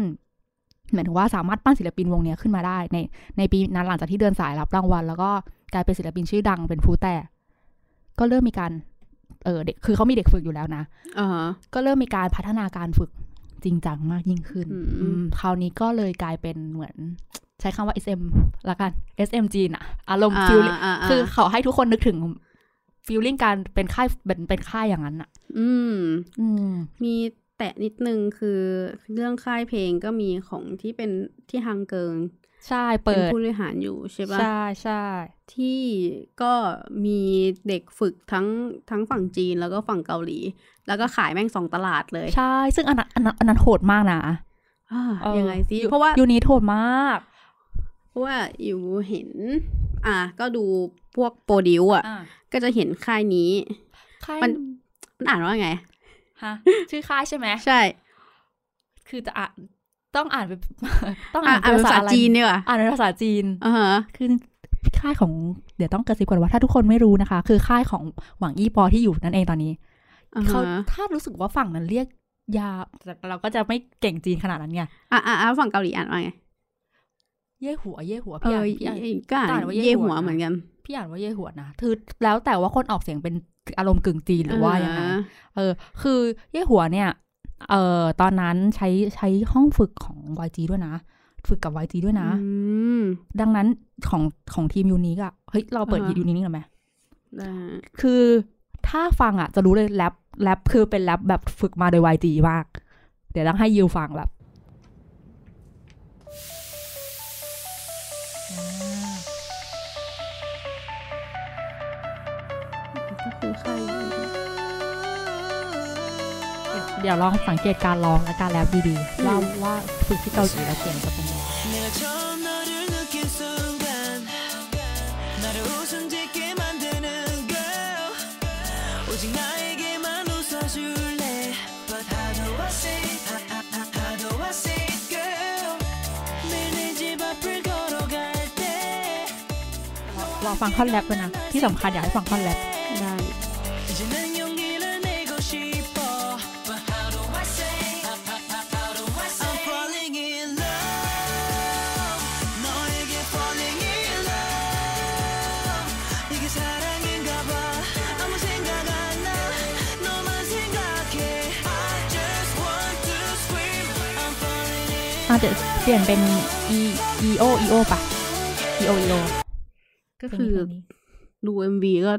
เหมือนถึงว่าสามารถปั้นศิลปินวงเนี้ยขึ้นมาได้ ในในปีนั้นหลังจากที่เดินสายรับรางวัล แล้วก็กลายเป็นศิลปินชื่อดังเป็นฟูแต่ ก็เริ่มมีการเออเด็กคือเขามีเด็กฝึกอยู่แล้วนะอ่าฮะก็เริ่มมีการพัฒนาการฝึก จริงจังมากยิ่งขึ้นอืมอืมคราวนี้ก็เลยกลายเป็นเหมือนใช้คำว่า SM ละกัน SM จีนอะอารมณ์ฟิลาาาคือเขาให้ทุกคนนึกถึงฟีลลิ่งการเป็นค่ายเป็นเป็นค่ายอย่างนั้นอะอืม อืม มีแตะนิดนึงคือเรื่องค่ายเพลงก็มีของที่เป็นที่ฮังเกิงใช่ เป็เปินดผู้บริหารอยู่ใช่ปะใช่ใช่ที่ก็มีเด็กฝึกทั้งทั้งฝั่งจีนแล้วก็ฝั่งเกาหลี แล้วก็ขายแม่งสองตลาดเลย ใช่ ซึ่งอันนั้นอันนั้นอันนั้นโหดมากนะอ่าเออยังไงสิยูเพราะว่ายูนิโหดมาก เพราะว่าอยู่เห็น อะก็ดูพวกโปรดิวอะอ่าก็จะเห็นค่ายนี้ค่ายมันมันอ่านว่าไงฮะชื่อค่ายใช่ไหมใช่ คือจะอ่านต้องอ่านเป็นต้องอ่าอ่านอ่านเป็นภาษาอะไรจีนดีกว่าอ่านเป็นภาษาจีนอ่าฮะคือค่ายของเดี๋ยวต้องกระซิบก่อนว่าถ้าทุกคนไม่รู้นะคะ คือค่ายของหวังอี้ปอที่อยู่นั่นเองตอนนี้อ่า เขาฮะถ้ารู้สึกว่าฝั่งนั้นเรียกยาแต่เราก็จะไม่เก่งจีนขนาดนั้นไงอะอะอะฝั่งเกาหลีอ่านว่าไง เย่หัว เย่หัวเอพี่อ่านอพี่อ่านก็อ่านก็อ่านว่าเย่เย่หัหัววนะเหมือนกัน พี่อ่านว่าเย่หัวนะคือแล้วแต่ว่าคนออกเสียงเป็นอารมณ์กึ่งจีนหรือว่ายังไงอ่าเออ คือเย่หัวเนี่ย เออตอนนั้นใช้ใช้ห้องฝึกของ YG ด้วยนะ ฝึกกับ YG ด้วยนะอืมดังนั้นของของทีมยูนิคอะเฮ้ยเราเปิดอ่าฮะยูนิคหน่อยไหมได้คือถ้าฟังอะจะรู้เลยแรป แรปคือเป็นแรปแบบฝึกมาโดย YG มาก เดี๋ยวต้องให้ยิวฟังแบบอ่า ก็คือใคร เดี๋ยวลองสังเกตการร้องและการแรปดีๆว่าว่าฝึกที่เกาหลีแล้วเสียงจะเป็นยังไง 내가 처음 너를 느낀 순간 나를 웃음 짓게 만드는 girl 오직 나에 รอฟังท่อนแรปด้วยนะ ที่สำคัญอยากให้ฟังท่อนแรปได้ อาจจะเปลี่ยนเป็น e e o e o ป่ะ e o e o ก็คือดู mv ก็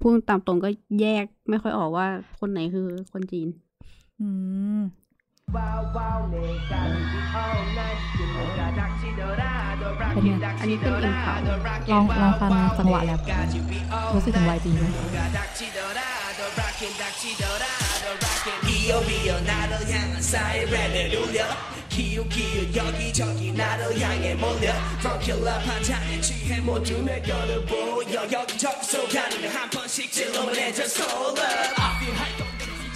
พูดตามตรงก็แยกไม่ค่อยออกว่าคนไหนคือคนจีน อืมเป็นไงอันนี้เป็นอินเขาลองลองฟังจังหวะแล้วรู้สึกถึงวัยจีนไหม 나를 향한 사이렌을 울려 기웃기웃 여기저기 나를 향해 몰려 From killer 반찬에 취해 모두 내 거를 보여 여기저기 쏘가는 한 번씩 찔러보내 just hold up I feel high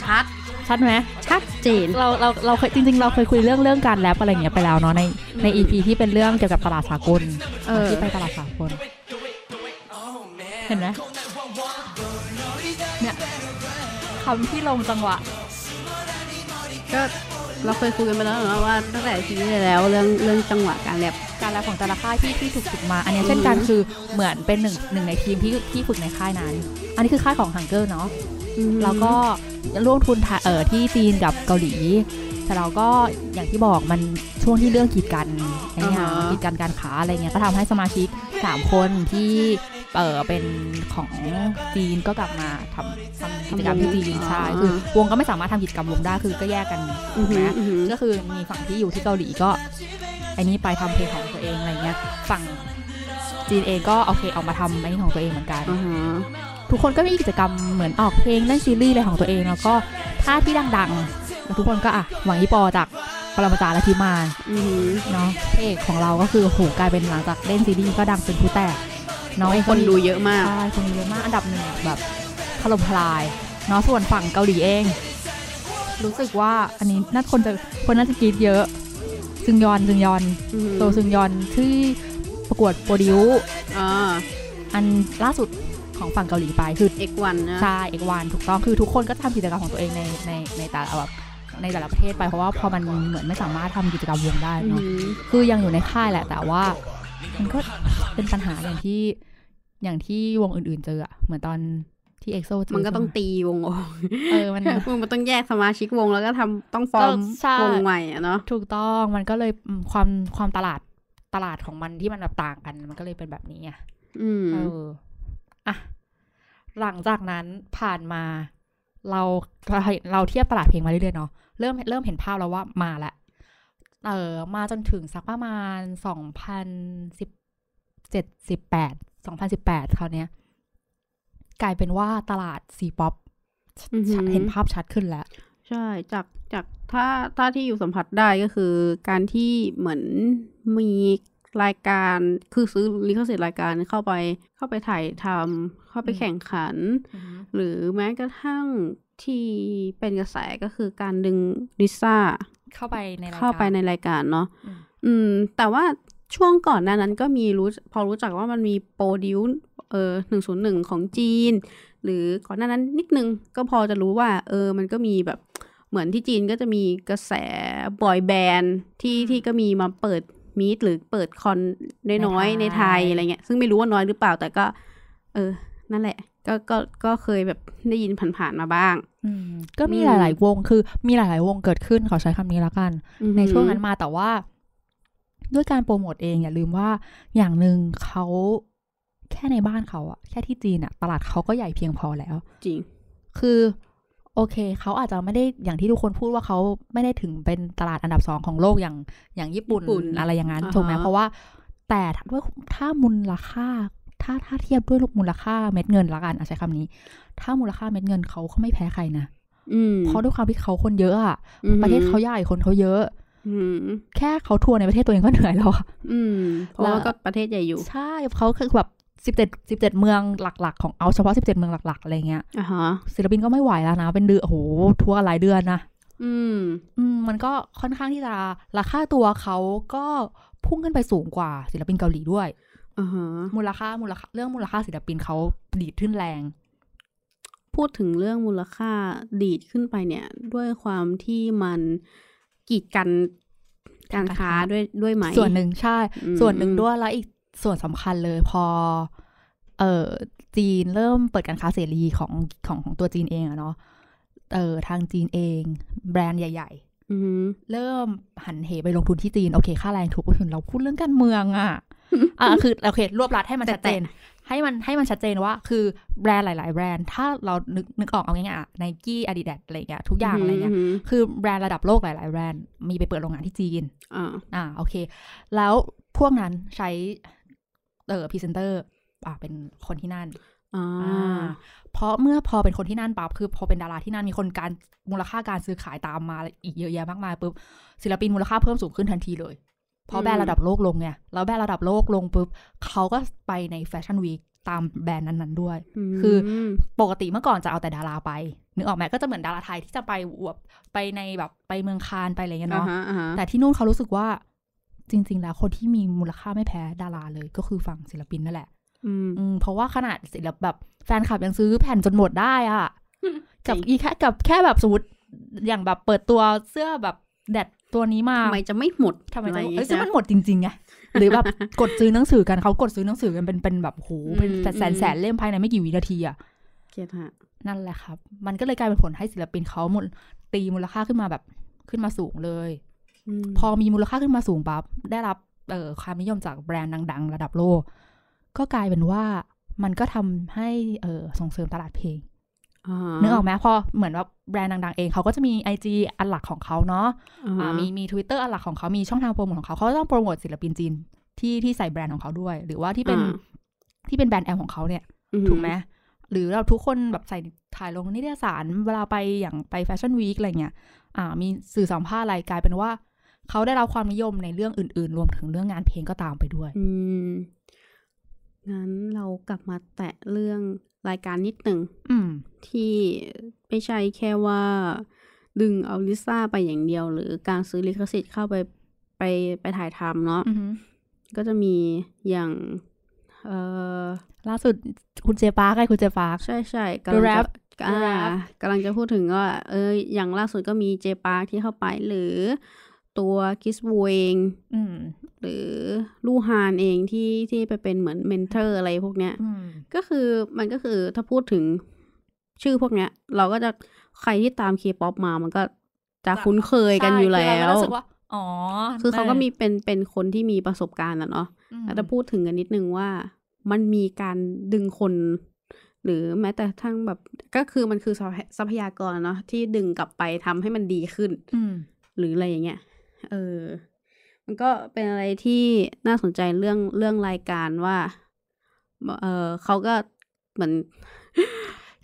ชัด ชัดไหม ชัดเจน เราเราเราเคยจริง ๆ เราเคยคุยเรื่องเรื่องการแรปอะไรอย่างเงี้ยไปแล้วเนาะในใน EP ที่เป็นเรื่องเกี่ยวกับตลาดสากล เออ ที่ไปตลาดสากล เห็นไหมเนี่ยคำที่ลงจังหวะ ก็ เราเคยคุยกันไปแล้วนะว่าตั้งแต่ทีนี้แล้วเรื่องเรื่องจังหวะการแรปการแรปของแต่ละค่ายที่ที่ถูกฝึกมา อันเนี้ยเช่นกันคือเหมือนเป็นหนึ่งหนึ่งในทีมที่ที่ฝึกในค่ายนั้น อันนี้คือค่ายของฮังเกอร์เนาะแล้วก็ร่วมทุนทะเออที่จีนกับเกาหลีแต่เราก็อย่างที่บอกมันช่วงที่เรื่องกีดกันไอ้เนี่ยอ่าฮะกีดกันการค้าอะไรเงี้ยก็ทำให้สมาชิก 3 คนที่ เออเป็นของจีนก็กลับมาทำทำกิจกรรมที่จีนใช่คือวงก็ไม่สามารถทำกิจกรรมวงได้คือก็แยกกันอือถูกหืไหมออือหือก็คือมีฝั่งที่อยู่ที่เกาหลีก็ไอ้นี่ไปทำเพลงของตัวเองอะไรเงี้ยฝั่งจีนเองก็โอเคออกมาทำไอ้นี่ของตัวเองเหมือนกันอ่าฮะทุกคนก็มีกิจกรรมเหมือนออกเพลงเล่นซีรีส์อะไรของตัวเองแล้วก็ถ้าที่ดังๆแล้วทุกคนก็อะหวังอีปอจากปรมาจารย์และทีมมานอือหือเนาะพระเอกของเราก็คือโหกลายเป็นหลังจากเล่นซีรีส์ก็ดังเป็นผู้แตก น้องเองคก็นดูเยอะมากใช่คนดูเยอะมากอันดับหนึ่งแบบถล่มทลายเนาะส่วนฝั่งเกาหลีเอง รู้สึกว่าอันนี้น่าคนจะคนน่าจะกรีดเยอะ ซึงยอนซึงยอนอือหือโซซึงยอนที่ประกวดโปรดิวอ่าอันล่าสุดของฝั่งเกาหลีไปคือเอกวันนะใช่เอกวันถูกต้องคือทุกคนก็ทำกิจกรรมของตัวเองในในในแต่ละแบบในแต่ละประเทศไปเพราะว่าพอมันเหมือนไม่สามารถทำกิจกรรมวงได้อือเนาะหือคือยังอยู่ในค่ายแหละแต่ว่า มันก็เป็นปัญหาอย่างที่ อย่างที่วงอื่น ๆ เจออะเหมือนตอนที่เอ็กโซเจอมันก็ต้องใช่ไหมวงออกเออมันมันต้องแยกสมาชิกวงแล้วก็ทำต้องฟอร์มใช่วงใหม่อะเนาะถูกต้องมันก็เลยอืมความความตลาดตลาดของมันที่มันแบบต่างกัน มันก็เลยเป็นแบบนี้ไงอืมเอออะหลังจากนั้นผ่านมาเราเราเราเทียบตลาดเพลงมาเรื่อยๆเนาะเริ่มเริ่มเห็นภาพแล้วว่ามาแล้วเออมาจนถึงสักประมาณสองพันสิบเจ็ดสิบแปด สองพันสิบแปดคราวเนี้ยกลายเป็นว่าตลาดซีป๊อปอือหือเห็นภาพชัดขึ้นแล้ว ใช่จากจากถ้าถ้าที่อยู่สัมผัสได้ก็คือ การที่เหมือนมีรายการคือซื้อลิขสิทธิ์รายการเข้าไปเข้าไปถ่ายทำเข้าไปอืมแข่งขัน หรือแม้กระทั่งที่เป็นกระแสก็คือการดึงลิซ่าเข้าไปในรายการเข้าไปในรายการเนาะอืมอืมแต่ว่า ช่วงก่อนหน้านั้นก็มีรู้พอรู้จักว่ามันมีโปรดิวเออหนึ่งศูนย์หนึ่งของจีน หรือก่อนหน้านั้นนิดนึงก็พอจะรู้ว่า เออมันก็มีแบบเหมือนที่จีนก็จะมีกระแสบอยแบนด์ที่ที่ก็มีมาเปิดมีดหรือเปิดคอนน้อยๆในในไทไทยยอะไรเงี้ยซึ่งไม่รู้ว่าน้อยหรือเปล่าแต่ก็ เออ นั่นแหละ ก็ก็ก็เคยแบบได้ยินผ่านๆมาบ้างอืมก็มีอืมหลาย ๆ วงคือมีหลาย ๆ วงเกิดขึ้นขอใช้คำนี้แล้วกันอือหือในช่วงนั้นมาแต่ว่า ด้วยการโปรโมทเองอย่าลืมว่าอย่างหนึ่งเขาแค่ในบ้านเขาอะแค่ที่จีนอะตลาดเขาก็ใหญ่เพียงพอแล้ว จริง คือโอเค เขาอาจจะไม่ได้อย่างที่ทุกคนพูดว่าเขาไม่ได้ถึงเป็นตลาดอันดับสองของโลกอย่างอย่างญี่ปุ่นญี่ปุ่นอะไรอย่างนั้นอ่าฮะถูกไหมเพราะว่า แต่ด้วยถ้ามูลค่า ถ้าถ้าเทียบด้วยมูลค่าเม็ดเงินละกันอะใช้คำนี้ ถ้ามูลค่าเม็ดเงินเขาเขาไม่แพ้ใครนะอืมเพราะด้วยความที่เขาคนเยอะอะอือหือประเทศเขาใหญ่คนเขาเยอะอืม แค่เขาทัวร์ในประเทศตัวเองก็เหนื่อยแล้วอะอืมเพราะว่าแล้วก็ประเทศใหญ่อยู่ ใช่เขาคือแบบสิบเจ็ดสิบเจ็ดเมืองหลัก ๆ ของเอาเฉพาะสิบเจ็ดเมืองหลัก ๆ อะไรเงี้ยอ่าฮะศิลปินก็ไม่ไหวแล้วนะ เป็นเดือนโอ้โหทัวร์หลายเดือนนะอืม อืม มันก็ค่อนข้างที่จะราคาตัวเขาก็พุ่งขึ้นไปสูงกว่าศิลปินเกาหลีด้วยอ่าฮะมูลค่ามูลค่าเรื่องมูลค่าศิลปินเขาดีดขึ้นแรง พูดถึงเรื่องมูลค่าดีดขึ้นไปเนี่ย ด้วยความที่มัน กีดกันการค้าด้วยด้วยไหม ส่วนหนึ่งใช่อืมส่วนหนึ่งด้วยแล้วอีกส่วนสำคัญเลยพอ เออจีนเริ่มเปิดการค้าเสรีของของของตัวจีนเองอะเนาะเออทางจีนเอง แบรนด์ใหญ่ๆอือหือเริ่มหันเหไปลงทุนที่จีน โอเค ค่าแรงถูกถึงเราพูดเรื่องการเมืองอะอะคือโอเค รวบรัดให้มันชัดเจน ให้มันให้มันชัดเจนว่าคือแบรนด์หลาย ๆ แบรนด์ถ้าเรานึกนึกออกเอาง่ายๆไนกี้อาดิดาสอะไรเงี้ยทุกอย่างอะไรเงี้ยมคือแบรนด์ระดับโลกหลาย ๆ แบรนด์มีไปเปิดโรงงานที่จีนอ่าอ่าโอเค แล้วพวกนั้นใช้เออพรีเซนเตอร์อ่าเป็นคนที่นั่นอ่าอ่าเพราะเมื่อพอเป็นคนที่นั่นปั๊บคือพอเป็นดาราที่นั่นมีคนการมูลค่าการซื้อขายตามมาอีกเยอะแยะมากมายปุ๊บศิลปินมูลค่าเพิ่มสูงขึ้นทันทีเลย เพราะแบรนด์ระดับโลกลงไงแล้วแบรนด์ระดับโลกลงปุ๊บเขาก็ไปใน fashion week ตามแบรนด์นั้นๆด้วย คือปกติเมื่อก่อนจะเอาแต่ดาราไป นึกออกไหมก็จะเหมือนดาราไทยที่จะไปแบบไปในแบบไปเมืองคานส์ไปอะไรเงี้ยอ่าเนาะฮะอ่าฮะแต่ที่นู่นเขารู้สึกว่าจริง ๆ แล้วคนที่มีมูลค่าไม่แพ้ดาราเลยก็คือฝั่งศิลปินนั่นแหละ อืมอืมเพราะว่าขนาดศิลปแบบแฟนคลับยังซื้อแผ่นจนหมดได้อะกับจริงอีแค่กับแค่แบบสมมติอย่างแบบเปิดตัวเสื้อแบบแดด ตัวนี้มาทำไมจะไม่หมดทำไมอะไรจะอย่างเอ้งี้ยซึ่งใช่มันหมดจริงๆไงหรือแบบกดซื้อหนังสือกันเขากดซื้อหนังสือกันเป็นเป็นแบบโหเป็นอืมแสนแสนๆเล่มภายในไม่กี่วินาทีอะเกียรติฮะนั่นแหละครับ มันก็เลยกลายเป็นผลให้ศิลปินเขามูลตีมูลค่าขึ้นมาแบบขึ้นมาสูงเลยอืมพอมีมูลค่าขึ้นมาสูงปั๊บได้รับเอ่อความนิยมจากแบรนด์ดัง ๆ ระดับโลก ก็กลายเป็นว่ามันก็ทำให้เอ่อส่งเสริมตลาดเพลงอ่า นึกออกไหมพอเหมือนว่าแบรนด์ดังๆเองเขาก็จะมี IG อันหลักของเขาเนาะอ่าฮะอ่ามีมี Twitter อันหลักของเขามีช่องทางโปรโมทของเขาเขาก็ต้องโปรโมทศิลปินจีนที่ที่ใส่แบรนด์ของเขาด้วย หรือว่าที่เป็นอ่าที่เป็นแบรนด์แอมของเขาเนี่ยอืถูกไหมหรือเราทุกคนแบบใส่ถ่ายลงนิตยสารเวลาไปอย่างไปแฟชั่นวีคอะไรเงี้ยอ่า มีสื่อสัมภาษณ์อะไรกลายเป็นว่า เขาได้รับความนิยมในเรื่องอื่น ๆ รวมถึงเรื่องงานเพลงก็ตามไปด้วยอืม งั้นเรากลับมาแตะเรื่องรายการนิดหนึ่งอืมที่ไม่ใช่แค่ว่า ดึงเอาลิซ่าไปอย่างเดียว หรือการซื้อลิขสิทธิ์เข้าไปไปไปถ่ายทำเนาะอือหือก็จะมีอย่างเออล่าสุดคุณเจย์ พาร์คไงคุณเจย์ พาร์คใช่ใช่ The กำลัง Rap จะอ่า The Rap กำลังจะพูดถึงว่าเอออย่างล่าสุดก็มีเจย์ พาร์คที่เข้าไปหรือ ตัวคริสวูเองอืมหรือลู่ฮานเองที่ที่ไปเป็นเหมือน mentor อะไรพวกเนี้ยอืมก็คือมันก็คือถ้าพูดถึงชื่อพวกเนี้ย เราก็จะใครที่ตามเคป๊อปมามันก็จะคุ้นเคยกันอยู่แล้วใช่คืวเรารู้สึกว่าอ๋อ คือเขาก็มีเป็นเป็นคนที่มีประสบการณ์อะเนาะอืมแล้วถ้าพูดถึงกันนิดนึงว่ามันมีการดึงคน หรือแม้แต่ทั้งแบบก็คือมันคือทรัพยทรัพยากรเนาะที่ดึงกลับไปทำให้มันดีขึ้นอืมหรืออะไรอย่างเงี้ย เออ มันก็เป็นอะไรที่น่าสนใจเรื่องเรื่องรายการว่า เออเขาก็เหมือน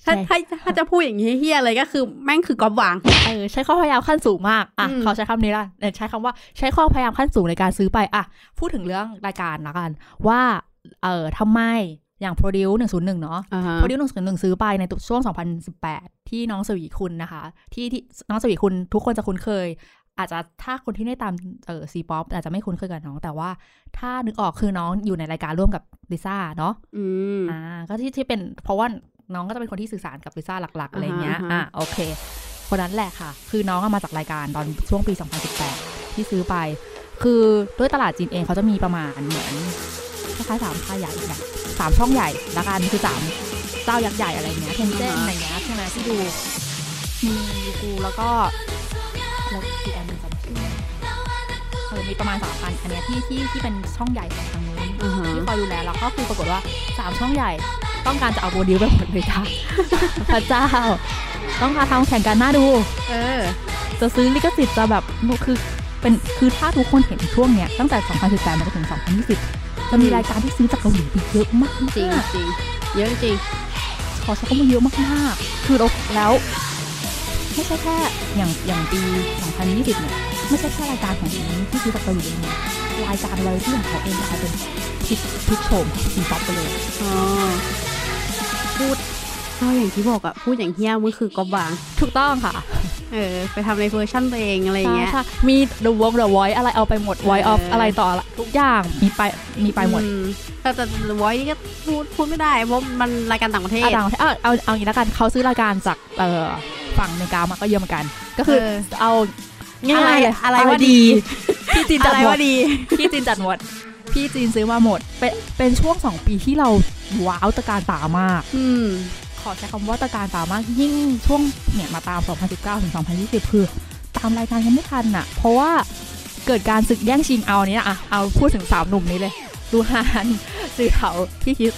ถ้าใช่ถ้าถ้าจะพูดอย่างนี้เฮียอะไรก็คือแม่งคือกอบวางเออใช้ความพยายามขั้นสูงมากอะอืมเขาใช้คำนี้ละเออใช้คำว่าใช้ความพยายามขั้นสูงในการซื้อไปอะพูดถึงเรื่องรายการละกัน ว่า เออทำไมอย่าง Produce หนึ่งศูนย์หนึ่งเนาะอ่าฮะ Produce หนึ่งศูนย์หนึ่งซื้อไปในช่วง 2018 ที่น้องสวีคุณนะคะ ที่ที่น้องสวีคุณทุกคนจะคุ้นเคย อาจจะถ้าคนที่ได้ตามเออซีป๊อปอาจจะไม่คุ้นเคยกับน้อง แต่ว่าถ้านึกออกคือน้องอยู่ในรายการร่วมกับลิซ่าเนาะอืมอ่าก็ที่ที่เป็นเพราะว่าน้องก็จะเป็นคนที่สื่อสารกับลิซ่าหลักๆอะไรเงี้ยอ่าฮะอ่าโอเค คนนั้นแหละค่ะ คือน้องเอามาจากรายการตอนช่วงปี 2018 ที่ซื้อไป คือด้วยตลาดจีนเองเขาจะมีประมาณเหมือนคล้ายๆสามค่ายใหญ่เนี่ยสามช่องใหญ่ละกันคือสามเจ้ายักษ์ใหญ่อะไรเงี้ยเทนเจนอะไรเงี้ยใช่ไหมที่ดูมีกูแล้วก็แล้ว มีประมาณสามอันอันเนี้ยที่ที่ที่เป็นช่องใหญ่ของทางนู้นอ่าฮะ ที่คอยดูแลแล้วก็คือปรากฏว่าสามช่องใหญ่ ต้องการจะเอาโบดิวไปหมดเลยค่ะพระเจ้า ต้องการทำแข่งกันหน้าดู เออ จะซื้อลิขสิทธิ์จะแบบคือเป็นคือถ้าทุกคนเห็นช่วงเนี้ยตั้งแต่ 2018มาจนถึง 2020 จะมีรายการที่ซื้อจากเกาหลีไปเยอะมากจริงจริงเยอะจริง ขอใช้คำว่าเยอะมากๆ คือเราแล้วไม่ใช่แค่อย่างอย่างปี 2020 เนี่ย ไม่ใช่แค่รายการของนี้ที่ซื้อจากเกาหลีเองนะรายการวาไรตี้ของเขาเองก็เป็นพลิกพลิกโฉมซีป๊อปไปเลยอ๋อพูดก็อย่างที่บอกอะพูดอย่างเฮี้ยมันคือกอบาง ถูกต้องค่ะ เออ ไปทำในเวอร์ชั่นตัวเองอะไรอย่างเงี้ยใช่มี The Worm The Voice อะไรเอาไปหมด Voice of เออออะไรต่ออะไรทุกอย่างมีไปมีไปหมดอืแต่แต่วอยนี่ก็พูดพูดไม่ได้เพราะมันรายการต่างประเทศอะดังเอาเอาเอางี้แล้วกันเขาซื้อรายการจากเอ่อฝั่งอเมริกามาก็เยอะเหมือนกัน ก็คือเออเอา ง่ายๆเลยอะไรอะไรว่าดี พี่จีนจัอะดไรหมดว่าดีพี่จีนจัดหมดพี่จีนซื้อมาหมด เป็นเป็นช่วงสองปีที่เราว้าวตะการตามาก อืมขอใช้คำว่าตะการตามากยิ่งช่วงเนี่ยมาตาม 2019 ถึง 2020 คือ ตามรายการกันไม่ทันอะเพราะว่าเกิดการศึกแย่งชิงเอาเนี้ยอะเอาพูดถึงสามหนุ่มนี้เลย ดูฮานสื่อเขาพี่คิด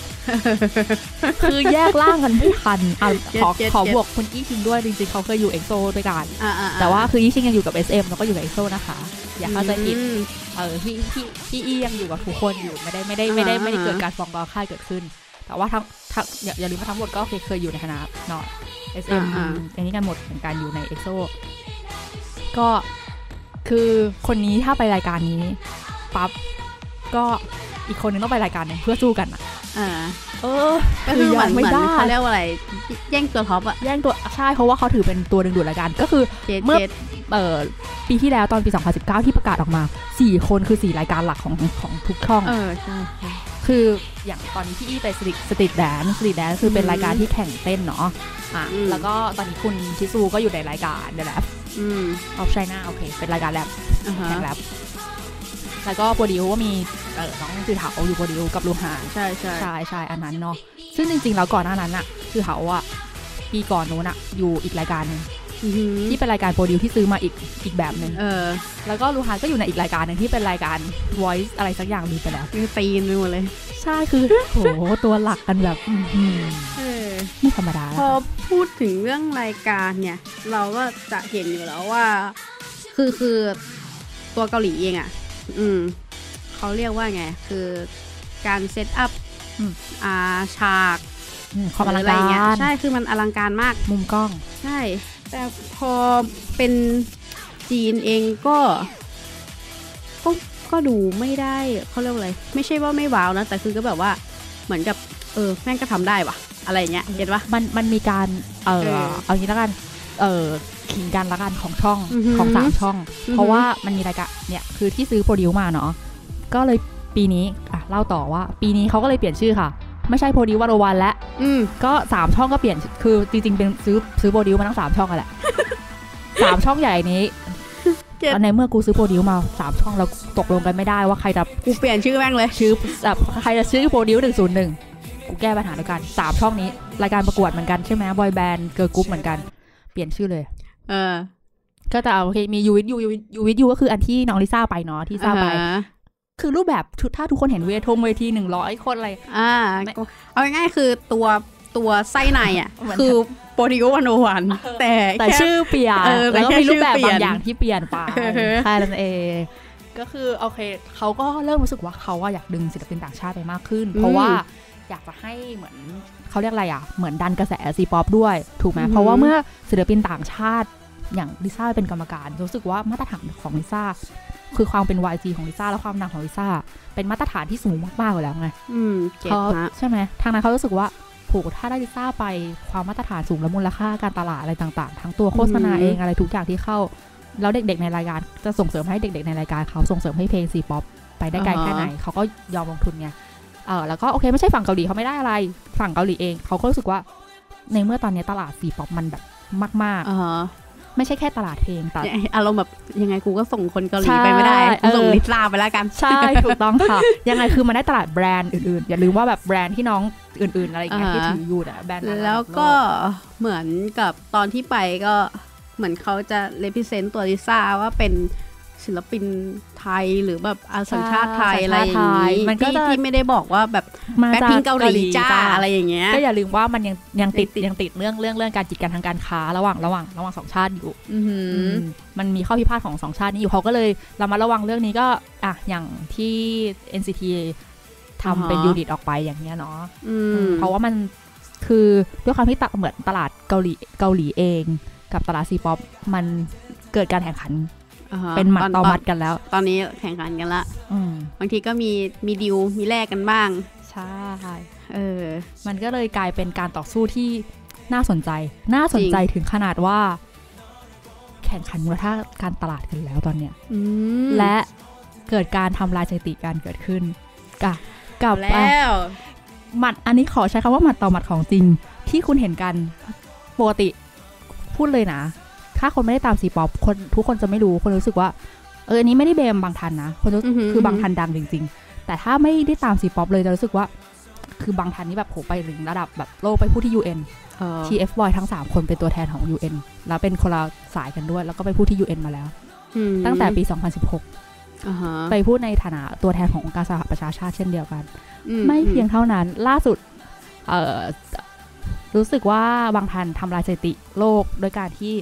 คือแยกร่างกันไม่ทันเอาขอเก็ตเก็ตขอเก็ตบวกคุณอี้ชิงด้วยจริงๆเขาเคยอยู่เอ็กโซด้วยกันอ่าอ่แต่ว่าคืออี้ชิงยังอยู่กับ SM แล้วก็อยู่กับเอ็กโซนะคะ อย่าเข้าใจผิดอืมเออพี่พี่พี่อี้ยังอยู่กับทุกคนอยู่ไม่ได้ไม่ได้ไม่ได้อ่าไม่ได้อ่าเกิดการฟ้องร้องค่ายเกิดขึ้น แต่ว่าทั้งทั้งอย่าอย่าลืมว่าทั้งหมดก็เคยเคยอยู่ในคณะเนาะ SM อย่างนี้กันหมดเหมือนกันอยู่ในเอ็กโซก็คือคนนี้ถ้าไปรายการนี้ปั๊บก็ อีกคนนึงต้องไปรายการหนึงเพื่อสู้กันอะอ่าเออก็คือเหมือนยังเหมือนไม่ได้เขาเรียกว่าอะไร แย่งตัว top อะแย่งตัวใช่เพราะว่าเขาถือเป็นตัวดึงดูดรายการก็คือเจ็ดเมื่อเจ็ดเอ่อปีที่แล้วตอนปี 2019 ที่ประกาศออกมา 4 คนคือ 4 รายการหลักของของทุกช่อง เออใช่ใช่คืออย่างตอนนี้ที่อี้ไป Street Street Dance Street Dance คือเป็นอืมรายการที่แข่งเต้นเนาะอะอืมแล้วก็ตอนนี้คุณคริสวูก็อยู่ในรายการ The Rap อืม of China โอเค เป็นรายการแร็ปอ่าฮะแข่งแร็ป แล้วก็โปรดิวก็มีเออน้องจือเถาอยู่โปรดิวกับลูฮานใช่ใช่ใช่ใช่อันนั้นเนาะซึ่งจริงๆแล้วก่อนหน้านั้นอะจือเถาอะปีก่อนนู้นอะอยู่อีกรายการหนึงอือหือที่เป็นรายการโปรดิวที่ซื้อมาอีกอีกแบบหนึ่งเออแล้วก็ลูฮานก็อยู่ในอีกรายการหนึ่งที่เป็นรายการ voice อะไรสักอย่างลืมไปแล้วคือตีนไปหมดเลย ใช่คือโหตัวหลักกันแบบอื้อหือเออไม่ธรรมดาพแล้วอค่ะพูดถึงเรื่องรายการเนี่ย เราก็จะเห็นอยู่แล้วว่า คือคือตัวเกาหลีเองอะ่ะ อืมเขาเรียกว่าไง คือการเซตอัพอืมอ่าฉากอืมความอลังหะไรกาเงี้ยรใช่คือมันอลังการมาก มุมกล้อง ใช่ แต่พอเป็นจีนเองก็ก็ก็ดูไม่ได้เขาเรียกว่าอะไร ไม่ใช่ว่าไม่ว้าวนะ แต่คือก็แบบว่าเหมือนกับ เออ แม่งก็ทำได้ว่ะ อะไรอย่างเงี้ยเก็ตปะมันมันมีการ เออเออเอางี้แล้วกัน เออขิงกันละกันของช่องอือหือของสามช่องอือหือเพราะว่ามันมีรายการเนี่ยคือที่ซื้อโปรดิวมาเนาะก็เลยปีนี้อะเล่าต่อว่า ปีนี้เขาก็เลยเปลี่ยนชื่อค่ะ ไม่ใช่โปรดิววันวันแล้วอืมก็สามช่องก็เปลี่ยนคือจริงๆเป็นซื้อซื้อโปรดิวมาทั้งสามช่องกันแหละสามช่องใหญ่นี้เจ็บในเมื่อกูซื้อโปรดิวมาสามช่องแล้วตกลงกันไม่ได้ว่าใครจะกูเปลี่ยนชื่อแม่งเลยชื่อแบบใครจะชื่อโปรดิวหนึ่งศูนย์หนึ่งกูแก้ปัญหาด้วยกันสามช่องนี้ รายการประกวดเหมือนกันใช่ไหมบอยแบนด์เกิร์ลกรุ๊ปเหมือนกัน เปลี่ยนชื่อเลย เออ ก็จะเอาโอเคมียูวิทยูยูวิทยูก็คืออันที่น้องลิซ่าไปเนาะที่ซ่าไปอ่าฮะคือรูปแบบชุดถ้าทุกคนเห็นเวทงเวทีหนึ่งร้อยคนอะไร อ่าไม่ก็เอาง่ายๆคือตัวตัวไส้ในอะเหมือนคือโปรดิโอวันโอวันแต่แต่ค่ชื่อเปลี่ยนเออแต่แล้วก็แค่มีรูปแบบชื่อเปลี่บายนงอย่างที่เปลี่ยนไปเออแค่นั้นเองก็คือโอเคเขาก็เริ่มรู้สึกว่าเขาว่าอยากดึงศิลปินต่างชาติไปมากขึ้น เพราะว่าอยากจะให้เหมือน เขาเรียกอะไรอะ เหมือนดันกระแส C-pop ด้วย ถูกไหมอือหือเพราะว่าเมื่อศิลปินต่างชาติอย่างลิซ่าเป็นกรรมการ รู้สึกว่ามาตรฐานของลิซ่าคือความเป็น YG ของลิซ่าและความดังของลิซ่าเป็นมาตรฐานที่สูงมากๆอยู่แล้วไงอืมเจ็บเขาฮะใช่ไหมทางนั้นเขารู้สึกว่าโหถ้าได้ลิซ่าไปความมาตรฐานสูงและมูลค่าการตลาดอะไรต่างๆ ทั้งตัวโฆษณาอือหือเองอะไรทุกอย่างที่เข้า แล้วเด็กๆในรายการจะส่งเสริมให้เด็กๆในรายการเขาส่งเสริมให้เพลง C-pop ไปได้ไกลอ่าฮะแค่ไหนเขาก็ยอมลงทุนไง เออแล้วก็โอเคไม่ใช่ฝั่งเกาหลีเขาไม่ได้อะไร ฝั่งเกาหลีเองเขาก็รู้สึกว่า ในเมื่อตอนนี้ตลาด C-pop มันแบบมากอ่าฮะๆไม่ใช่แค่ตลาดเพลงแต่อารมณ์แบบยังไงกูก็ส่งคนเกาหลีใช่ไปไม่ได้กูส่งเออลิซ่าไปแล้วกันใช่ถูกต้องค่ะ ยังไงคือมันได้ตลาดแบรนด์อื่นๆ อย่าลืมว่าแบบแบรนด์ที่น้องอื่นๆ อะไรอย่างเงี้ยอ่าที่ฮะถืออยู่อะแบรนด์ระดับแล้วก็โลเหมือนกับตอนที่ไปก็เหมือนเขาจะเลพิเซนต์ตัวลิซ่าว่าเป็น ศิลปินไทยหรือแบบอาสัญชาติไทยใช่อะไรอย่างสัญชาติไทยนี้มันก็ที่จะที่ไม่ได้บอกว่าแบบมาแบ็คจากพิงเกาหลีจ้าอะไรอย่างเงี้ยก็อย่าลืมว่ามันยังยังติดติดยังติดเรื่องเรื่องเรื่องการกีดกันทางการค้าระหว่างระหว่างระหว่างสองชาติอยู่อือหือมมันมีข้อพิพาทของสองชาตินี้อยู่เขาก็เลยเรามาระวังเรื่องนี้ก็อะอย่างที่ NCT ทำเป็นอ่าฮะยูนิตออกไปอย่างเงี้ยเนาะอืมเพราะว่ามันคือด้วยความที่ตะเหมือนตลาดเกาหลีเกาหลีเอง กับตลาด C-pop มันเกิดการแข่งขันอ่าฮะ เป็นหมัดต่อหมัดตกันแล้ว ตอนนี้แข่งขันกันละอืมบางทีก็มีมีดิวมีแลกกันบ้าง ใช่เออ มันก็เลยกลายเป็นการต่อสู้ที่น่าสนใจ น่าสนใจถึงขนาดว่า แข่งขันมูลค่าการตลาดกันแล้วตอนเนี้ยอืมและเกิดการทำลายสถิติการเกิดขึ้นกับกับแล้วหมัดอันนี้ขอใช้คำว่าหมัดต่อหมัดของจริง ที่คุณเห็นกันปกติพูดเลยนะ ถ้าคนไม่ได้ตาม C-pop คนทุกคนจะไม่รู้คนรู้สึกว่า เอออันนี้ไม่ได้ blame บังทันนะ คนรู้อือหือคือบังทันดังจริง ๆ แต่ถ้าไม่ได้ตาม C-pop เลยจะรู้สึกว่า คือบังทันนี่แบบโหไปถึงระดับแบบโลกไปพูดที่ UN เออ TF Boy ทั้ง 3 คนเป็นตัวแทนของ UN แล้วเป็นคนละสายกันด้วย แล้วก็ไปพูดที่ UN มาแล้วอืมตั้งแต่ปี 2016อ่าฮะไปพูดในฐานะตัวแทนขององค์การสหประชาชาติเช่นเดียวกันอืไม่เพียงเท่านั้นล่าสุดเอ่อรู้สึกว่าบางทันทำลายสถิติโลกโดยการที่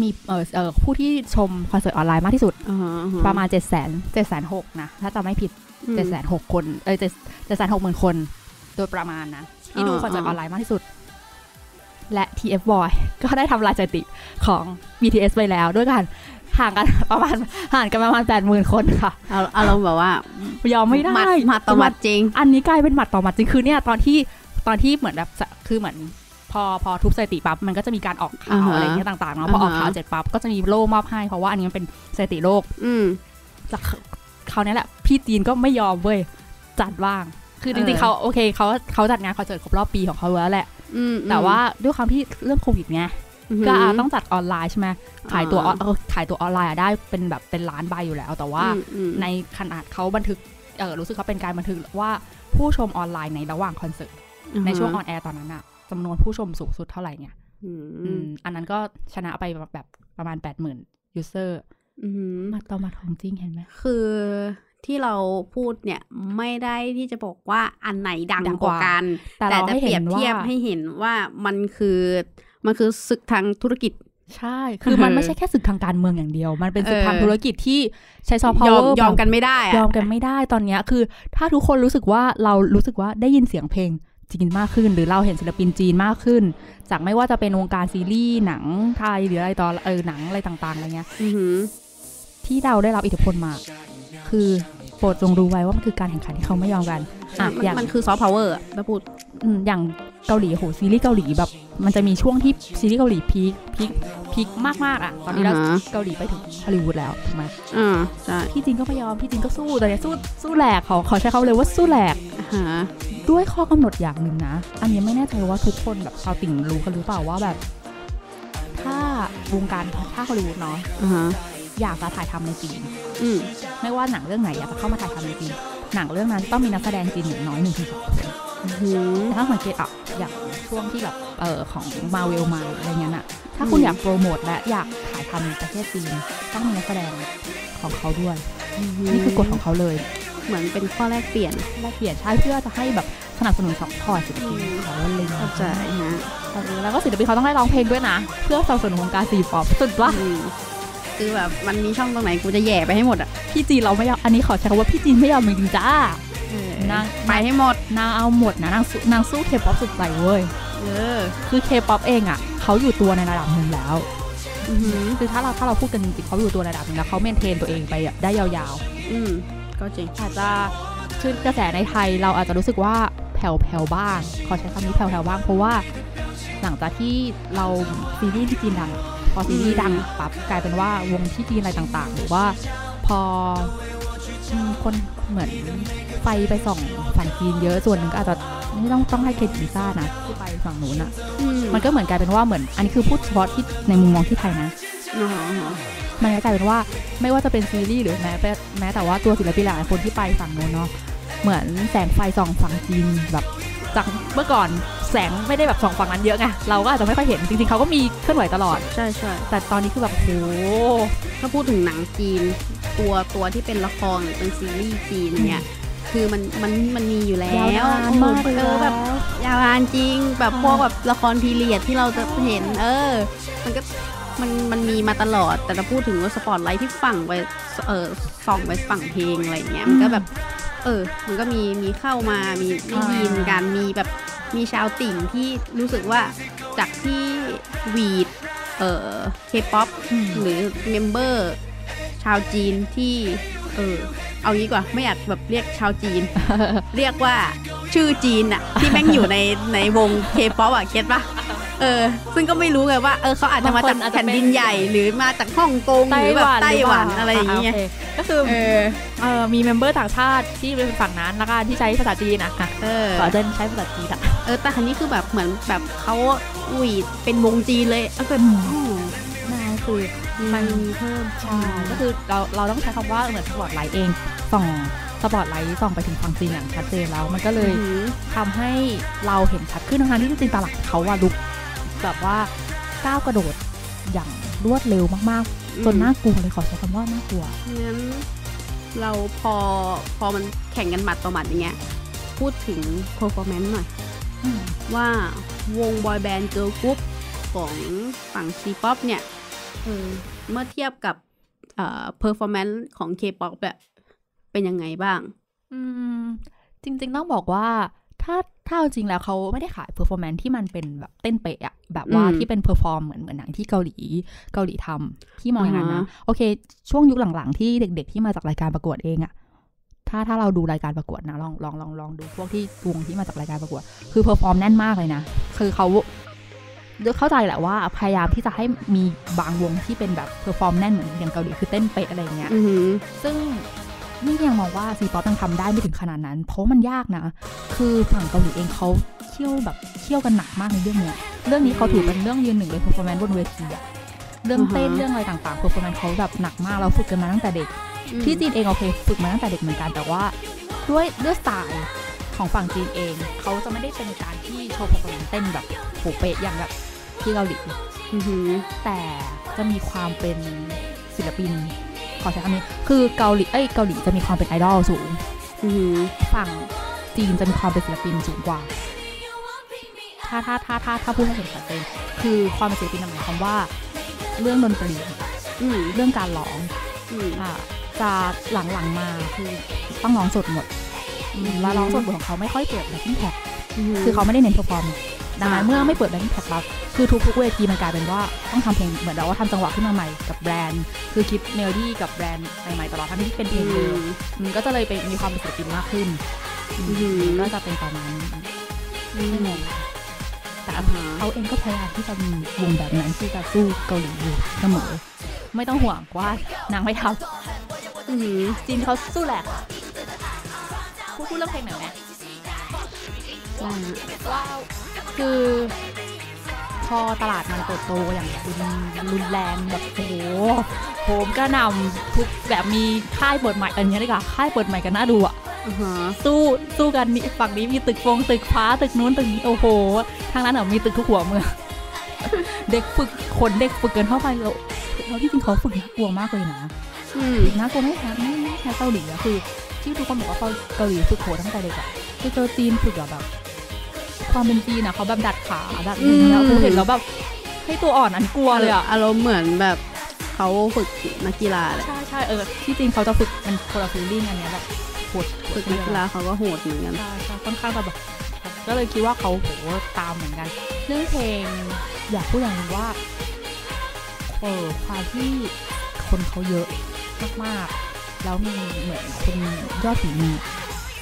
มีเอ่อเอ่อผู้ที่ชมคอนเสิร์ตออนไลน์มากที่สุดอ่าฮะอ่ฮประมาณ7 0 0 0 0 0 7 6 0 0นะ ถ้าจำไม่ผิดอืม7 6 0 0 0คน เอ้ย7 7 6 0 0 0คน โดยประมาณนะ ที่ดูอ่าคอนเสิร์ตออ่าอนไลน์มากที่สุด และ TF Boy ก็ได้ทำลายสถิติของ BTS ไปแล้วด้วยกันห่างกันประมาณห่างกันประมาณ80,000คนค่ะเอาอารมณ์แบบว่ายอมไม่ได้หมัดหมัดต่อหมัดจริง อันนี้กลายเป็นหมัดต่อหมัดจริงคือเนี่ยตอนที่ตอนที่เหมือนแบบจะคือเหมือน พอพอทุบสถิติปั๊บมันก็จะมีการออกข่าอ่าวฮะอะไรเงี้ยต่างๆเนาะพอออกอ่าฮะข่าวเสร็จปั๊บก็จะมีโล่มอบให้เพราะว่าอันนี้มันเป็นสถิติโลกอืมแล้วเขาวนี้แหละ พี่จีนก็ไม่ยอมเว้ยจัดบ้าง คือจริงๆเออเขาโอเคเขาเขาจัดงานคอนเสิร์ตครบรอบปีของเขาแล้วแหละอืมแต่ว่าด้วยความที่เรื่องโควิดไงอืมก็อะต้องจัดออนไลน์ใช่ไหมขายตั๋วออนอ่าเออขายตั๋วออนไลน์อะได้เป็นแบบเป็นล้านใบอยู่แล้ว แต่ว่าอืมอืมในขนาดเขาบันทึกเออรู้สึกเขาเป็นการบันทึกว่าผู้ชมออนไลน์ในระหว่างคอนเสิร์ตในช่วง on air ตอนนั้นอะ จำนวนผู้ชมสูงสุดเท่าไหร่เนี่ยอือืมมอันนั้นก็ชนะไปแบบแบบประมาณ8 0 0 0 0 userอืมมาต่อมาของจริงเห็นไหม คือที่เราพูดเนี่ยไม่ได้ที่จะบอกว่าอันไหนดังดังกกว่าว่ากัน แต่แต่เราจะให้เปรีเห็ยบนเทียบว่าให้เห็นว่ามันคือมันคือศึกทางธุรกิจใช่ คือมันไม่ใช่แค่ศึกทางการเมืองอย่างเดียว มันเป็นศึกทางเออธุรกิจที่ใช้ซอฟต์พาวยอเวมอร์ยอมกันไม่ได้อะยอมกันไม่ได้ตอนเนี้ยคือ ถ้าทุกคนรู้สึกว่าเรารู้สึกว่าได้ยินเสียงเพลง จีนมากขึ้น หรือเราเห็นศิลปินจีนมากขึ้น จากไม่ว่าจะเป็นวงการซีรีส์หนังไทยหรืออะไรต่อเออหนังอะไรต่างๆอะไรเงี้ยอือหือที่เราได้รับอิทธิพลมา คือโปรดจงรู้ไว้ว่ามันคือการแข่งขันที่เขาไม่ยอมกันอะมันอย่างมันคือซอฟต์พาวเวอร์ถ้าพูด อืมอย่างเกาหลีโหซีรีส์เกาหลีแบบ มันจะมีช่วงที่ซีรีส์เกาหลี peak peak peak มากๆอะ ตอนนี้เราอ่าฮะเกาหลีไปถึงฮอลลีวูดแล้วถูกไหมอ่าใช่พี่จีนก็ไม่ยอมพี่จีนก็สู้แต่เนี่ยสู้สู้แหลกเขาเขาใช้คำเลยว่าสู้แหลกฮะด้วยข้อกำหนดอย่างหนึ่งนะ อันนี้ไม่แน่ใจว่าทุกคนแบบชาวติ่งรู้กันหรือเปล่าว่าแบบ ถ้าวงการถ้าฮอลลีวูดเนาะอ่าฮะอยากจะถ่ายทำในจีนอืมไม่ว่าหนังเรื่องไหนอยากจะเข้ามาถ่ายทำในจีนหนังเรื่องนั้นต้องมีนักแสดงจีนอย่างน้อยหนึ่งถึงสองคนอือหือแต่ ถ้าสังเกตอะอย่างช่วงที่แบบเออของมาเวลมาอะไรเงี้ยน่ะถ้าคุณอืมอยากโปรโมทและอยากถ่ายทำในประเทศจีนต้องมีนักแสดงของเขาด้วย นี่คือกฎของเขาเลย เหมือนเป็นข้อแลกเปลี่ยนแลกเปลี่ยนใช่เพื่อจะให้แบบสนับสนุน support ศิลปินอืมเขาอะไรเงี้ยเข้าใจฮะเออแล้วก็ศิลปินเขาต้องได้ร้องเพลงด้วยนะ เพื่อสนับสนุนวงการ C-pop สุดว่าอืมคือแบบมันมีช่องตรงไหนกูจะแหย่ไปให้หมดอะพี่จีนเราไม่ยอมอันนี้ขอใช้คำว่าพี่จีนไม่ยอมจริงๆจ้า นางไปให้หมดนางเอาหมดนะนางสู้นางสู้เคป๊อปสุดใจเว้ยเออคือเคป๊อปเองอะเขาอยู่ตัวในระดับหนึ่งแล้วอือหือคือถ้าเราถ้าเราพูดกันจริงๆเขาอยู่ตัวในระดับหนึ่งแล้วเขา maintain ตัวเองไปแบบได้ยาวๆ อืมก็จริงอาจจะคือกระแสในไทยเราอาจจะรู้สึกว่าแผ่วแผ่วๆบ้างขอใช้คำนี้แผ่วแผ่วๆบ้างเพราะว่าหลังจากที่เราซีรีส์ที่จีนดังพอซีรีส์ดังปั๊บกลายเป็นว่าวงที่จีนอะไรต่างๆ หรือว่าพออืมคนเหมือน ไปไปส่องฝั่งจีนเยอะส่วนหนึ่งก็อาจจะไม่ต้องต้องให้เครดิตลิซ่านะที่ไปฝั่งนู้นอะอืมมันก็เหมือนกลายเป็นว่าเหมือน อันนี้คือพูดเฉพาะที่ในมุมมองที่ไทยนะอ๋ออ๋อมันก็กลายเป็นว่าไม่ว่าจะเป็นซีรีส์หรือแม้แต่แม้แต่ว่าตัวศิลปินหลายคนที่ไปฝั่งโน้นเนาะเหมือนแสงไฟส่องฝั่งจีนแบบจากเมื่อก่อนแสงไม่ได้แบบส่องฝั่งนั้นเยอะไงเราก็อาจจะไม่ค่อยเห็นจริงๆเขาก็มีเคลื่อนไหวตลอดใช่ใช่แต่ตอนนี้คือแบบโหถ้าพูดถึงหนังจีน ตัวตัวที่เป็นละครหรือเป็นซีรีส์จีนเนี่ย คือมันมันมันมีอยู่แล้วยาวนานมากเลยเออแบบยาวนานจริงแบบอ่าพวกแบบละครพีเรียดที่เราจะเห็น เออ มันก็มันมันมีมาตลอดแต่จะพูดถึงว่าสปอตไลท์ที่ฝั่งไปเออส่องไปฝั่งเพลงอะไรอย่างเงี้ยมันก็แบบ เออ มันก็มีมีเข้ามามีได้ยินกันมีแบบมีชาวติ่งที่รู้สึกว่าจากที่หวีดเอ่อเคป๊อปอืมหรือ member ชาวจีนที่ เออ เอางี้กว่าไม่อยากแบบเรียกชาวจีน เรียกว่าชื่อจีนอะที่แม่งอยู่ในในวงเคป๊อปอะ get ปะเออ ซึ่งก็ไม่รู้ไงว่า เออเขาอาจจะมาจากบางคนอาจจะแผ่นดินใหญ่หรือมาจากฮ่องกงหรือแบบไต้หวันอะไรอย่างเงี้ยโคก็คือเออเออมี member ต่างชาติที่เป็นฝั่งนั้นแล้วก็ที่ใช้ภาษาจีนอะอะเออขอเจนใช้ภาษาจีนอะเออ แต่คราวนี้คือแบบเหมือนแบบเขาหวีดเป็นวงจีนเลยเออแบบอืมอ๋อนั่นคือ มันมีเพิ่มใช่ก็คือเราเราต้องใช้คำว่าเหมือนสปอตไลท์เองส่องสปอตไลท์ส่องไปถึงฝั่งจีนอย่างชัดเจนแล้ว มันก็เลยอือหือทำให้เราเห็นชัดขึ้นทั้งๆที่จริงๆตลาดเขาว่าลุกแบบว่าก้าวกระโดดอย่างรวดเร็วมากๆ จนน่ากลัวเลยขอใช้คำว่าน่ากลัวงั้นเราพอพอมันแข่งกันหมัดต่อหมัดอย่างเงี้ยพูดถึง performance หน่อย ว่าวงบอยแบนด์เกิร์ลกรุ๊ปของฝั่ง C-pop เนี่ยเออ เมื่อเทียบกับเอ่อ performance ของ K-pop แบบเป็นยังไงบ้าง อืม จริง ๆ ต้องบอกว่าถ้าถ้าเอาจริงแล้วเขาไม่ได้ขาย performance ที่มันเป็นแบบเต้นเป๊ะอะแบบว่าอืมที่เป็น perform เหมือนเหมือนหนังที่เกาหลีเกาหลีทำที่มองอย่างนั้นอ่านะฮะโอเค ช่วงยุคหลังๆ ที่เด็ก ๆ ที่มาจากรายการประกวดเองอะถ้าถ้าเราดูรายการประกวดนะลองลองลองลองดูพวกที่วงที่มาจากรายการประกวด คือ perform แน่นมากเลยนะ คือเขา เข้าใจแหละว่าพยายามที่จะให้มีบางวงที่เป็นแบบ perform แน่นเหมือนอย่างเกาหลีคือเต้นเป๊ะอะไรอย่างเงี้ยอือหือซึ่งนี่ยังมองว่า C-pop ยังทำได้ไม่ถึงขนาดนั้น เพราะมันยากนะ คือฝั่งเกาหลีเองเขาเคี่ยวแบบเคี่ยวกันหนักมากในเรื่องเนี้ยเรื่องนี้เขาถือเป็นเรื่องยืนหนึ่งเลย performance บนเวทีอะเรื่องเต้นอ่าฮะเรื่องอะไรต่างๆ performance เขาแบบหนักมากเราฝึกกันมาตั้งแต่เด็ก ที่จีนเองโอเคฝึกมาตั้งแต่เด็กเหมือนกันแต่ว่าด้วยด้วยสไตล์ ของฝั่งจีนเอง เขาจะไม่ได้เป็นการที่โชว์ performance เต้นแบบโหเป๊ะอย่างแบบที่เกาหลีอือหือแต่จะมีความเป็นศิลปิน ขอใช้คำนี้ คือเกาหลีเอ้ยเกาหลีจะมีความเป็นไอดอลสูงอือหือฝั่งจีนจะมีความเป็นศิลปินสูงกว่า ถ้าถ้าถ้าถ้าถ้าพูดให้เห็นชัดเจนคือความเป็นศิลปินหมายความว่า เรื่องดนตรีอืมเรื่องการร้องอืมอะจะหลังๆมาคือต้องร้องสดหมดอืม แล้วร้องสดของเขาไม่ค่อยเปิด backing track คือเขาไม่ได้เน้น perform ดังนั้นอ่าเมื่อไม่เปิด backing track ปั๊บคือทุกๆเวทีมันกลายเป็นว่าต้องทำเพลงเหมือนเราว่าทำจังหวะขึ้นมาใหม่กับ band คือคิดเมโลดี้กับ band ใหม่ๆตลอดทั้งที่เป็นเพลงเดิมมันก็จะเลยเป็นมีความเป็นศิลปินมากขึ้นอือหือก็จะเป็นประมาณนี้อืไม่งมงแต่อ่าฮะเขาเองก็พยายามที่จะมีวงแบบนั้นที่จะสู้เกาหลีอยู่เสมอไม่ต้องห่วงว่านางไม่ทอือหือำจีนเขาสู้แหละ พูดพูดเรื่องเพลงหน่อยไหมได้ฮะว่าคือพอตลาดมันเติบโตอย่างรุนรุนแรงแบบโอ้โหโหมกระหน่ำทุกแบบมีค่ายเปิดใหม่อันนี้ดีกว่าค่ายเปิดใหม่กันน่าดูอะอ่าฮะสู้สู้กันมีฝั่งนี้มีตึกฟงตึกฟ้าตึกนู้นตึกนี้โอ้โหทางนั้นอะมีตึกทุกหัวเมืองเด็กฝึกคนเด็กฝึกเกินเข้าไปแล้วแล้วที่จริงเขาฝึกน่ากลัวมากเลยนะอืมน่ากลัวไม่แพ้ไม่ไม่แพ้เกาหลีอะคือ ที่ทุกคนบอกว่าเกาหลีฝึกโหดตั้งแต่เด็กอะคือเจอจีนฝึกอะแบบ ความเป็นจีนอะเขาแบบดัดขาดัดอะไรเงี้ยอืมกูเห็นแล้วแบบให้ตัวอ่อนอันกลัวเลยอะอารมณ์เหมือนแบบเขาฝึกนักกีฬาเลยใช่ใช่เออที่จีนเขาจะฝึกมันคนละฟีลลิ่งอันเนี้ยแบบโหดฝึกนักกีฬาเขาก็โหดเหมือนกันใช่ใช่ค่อนข้างแบบก็เลยคิดว่าเขาโหตามเหมือนกัน เรื่องเพลงอยากพูดอย่างหนึงว่าเออความที่คนเขาเยอะมากๆ แล้วมีเหมือนคนยอดฝีมือ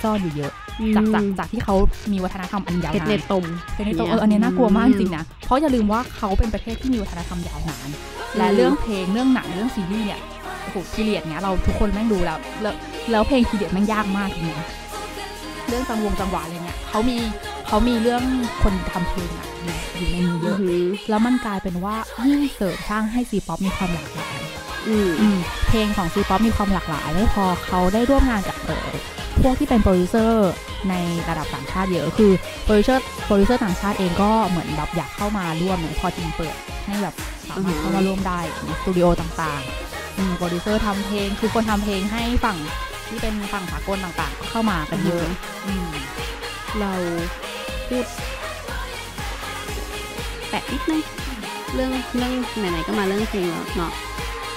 ซ่อนอยู่เยอะอืมจากจากจากที่เขามีวัฒนธรรมอันยาวเพชรนาเน็นตตมเพชรในตัวเอออันเนี้ยน่ากลัวมากจริงๆนะ เพราะอย่าลืมว่าเขาเป็นประเทศที่มีวัฒนธรรมยาวนาน และเรื่องเพลงเรื่องหนังเรื่องซีรีส์เนี่ยโอ้โห period เนี้ยเราทุกคนแม่งดูแล้ว แล้วแล้วเพลง period แม่งยากมากทีเนี้ยเรื่องจังวงจังหวะอะไรเงี้ยเขามีเขามีเรื่องคนทำเพลงอะอยู่อยู่ในนี้เยอือะอหือแล้วมันกลายเป็นว่ายิ่งเสริมสร้างให้ C-pop มีความหลากหลายอืมอืม เพลงของ C-pop มีความหลากหลายไม่พอเขาได้ร่วมงานกับเออพวกที่เป็นโปรดิวเซอร์ในระดับต่างชาติเยอะคือโปรดิวเซอร์โปรดิวเซอร์ต่างชาติเองก็เหมือนแบบอยากเข้ามาร่วมเนี่ยพอทีมเปิดให้แบบสามารถเข้ามาร่วมได้ในสตูดิโอต่างๆอืมโปรดิวเซอร์ทำเพลงคือคนทำเพลงให้ฝั่งที่เป็นฝั่งสากลต่างๆก็เข้ามากันเยอะอืมเราพูดแตะนิดนึงเรื่องเรื่องไหนๆก็มาเรื่องเพลงแล้วเนาะ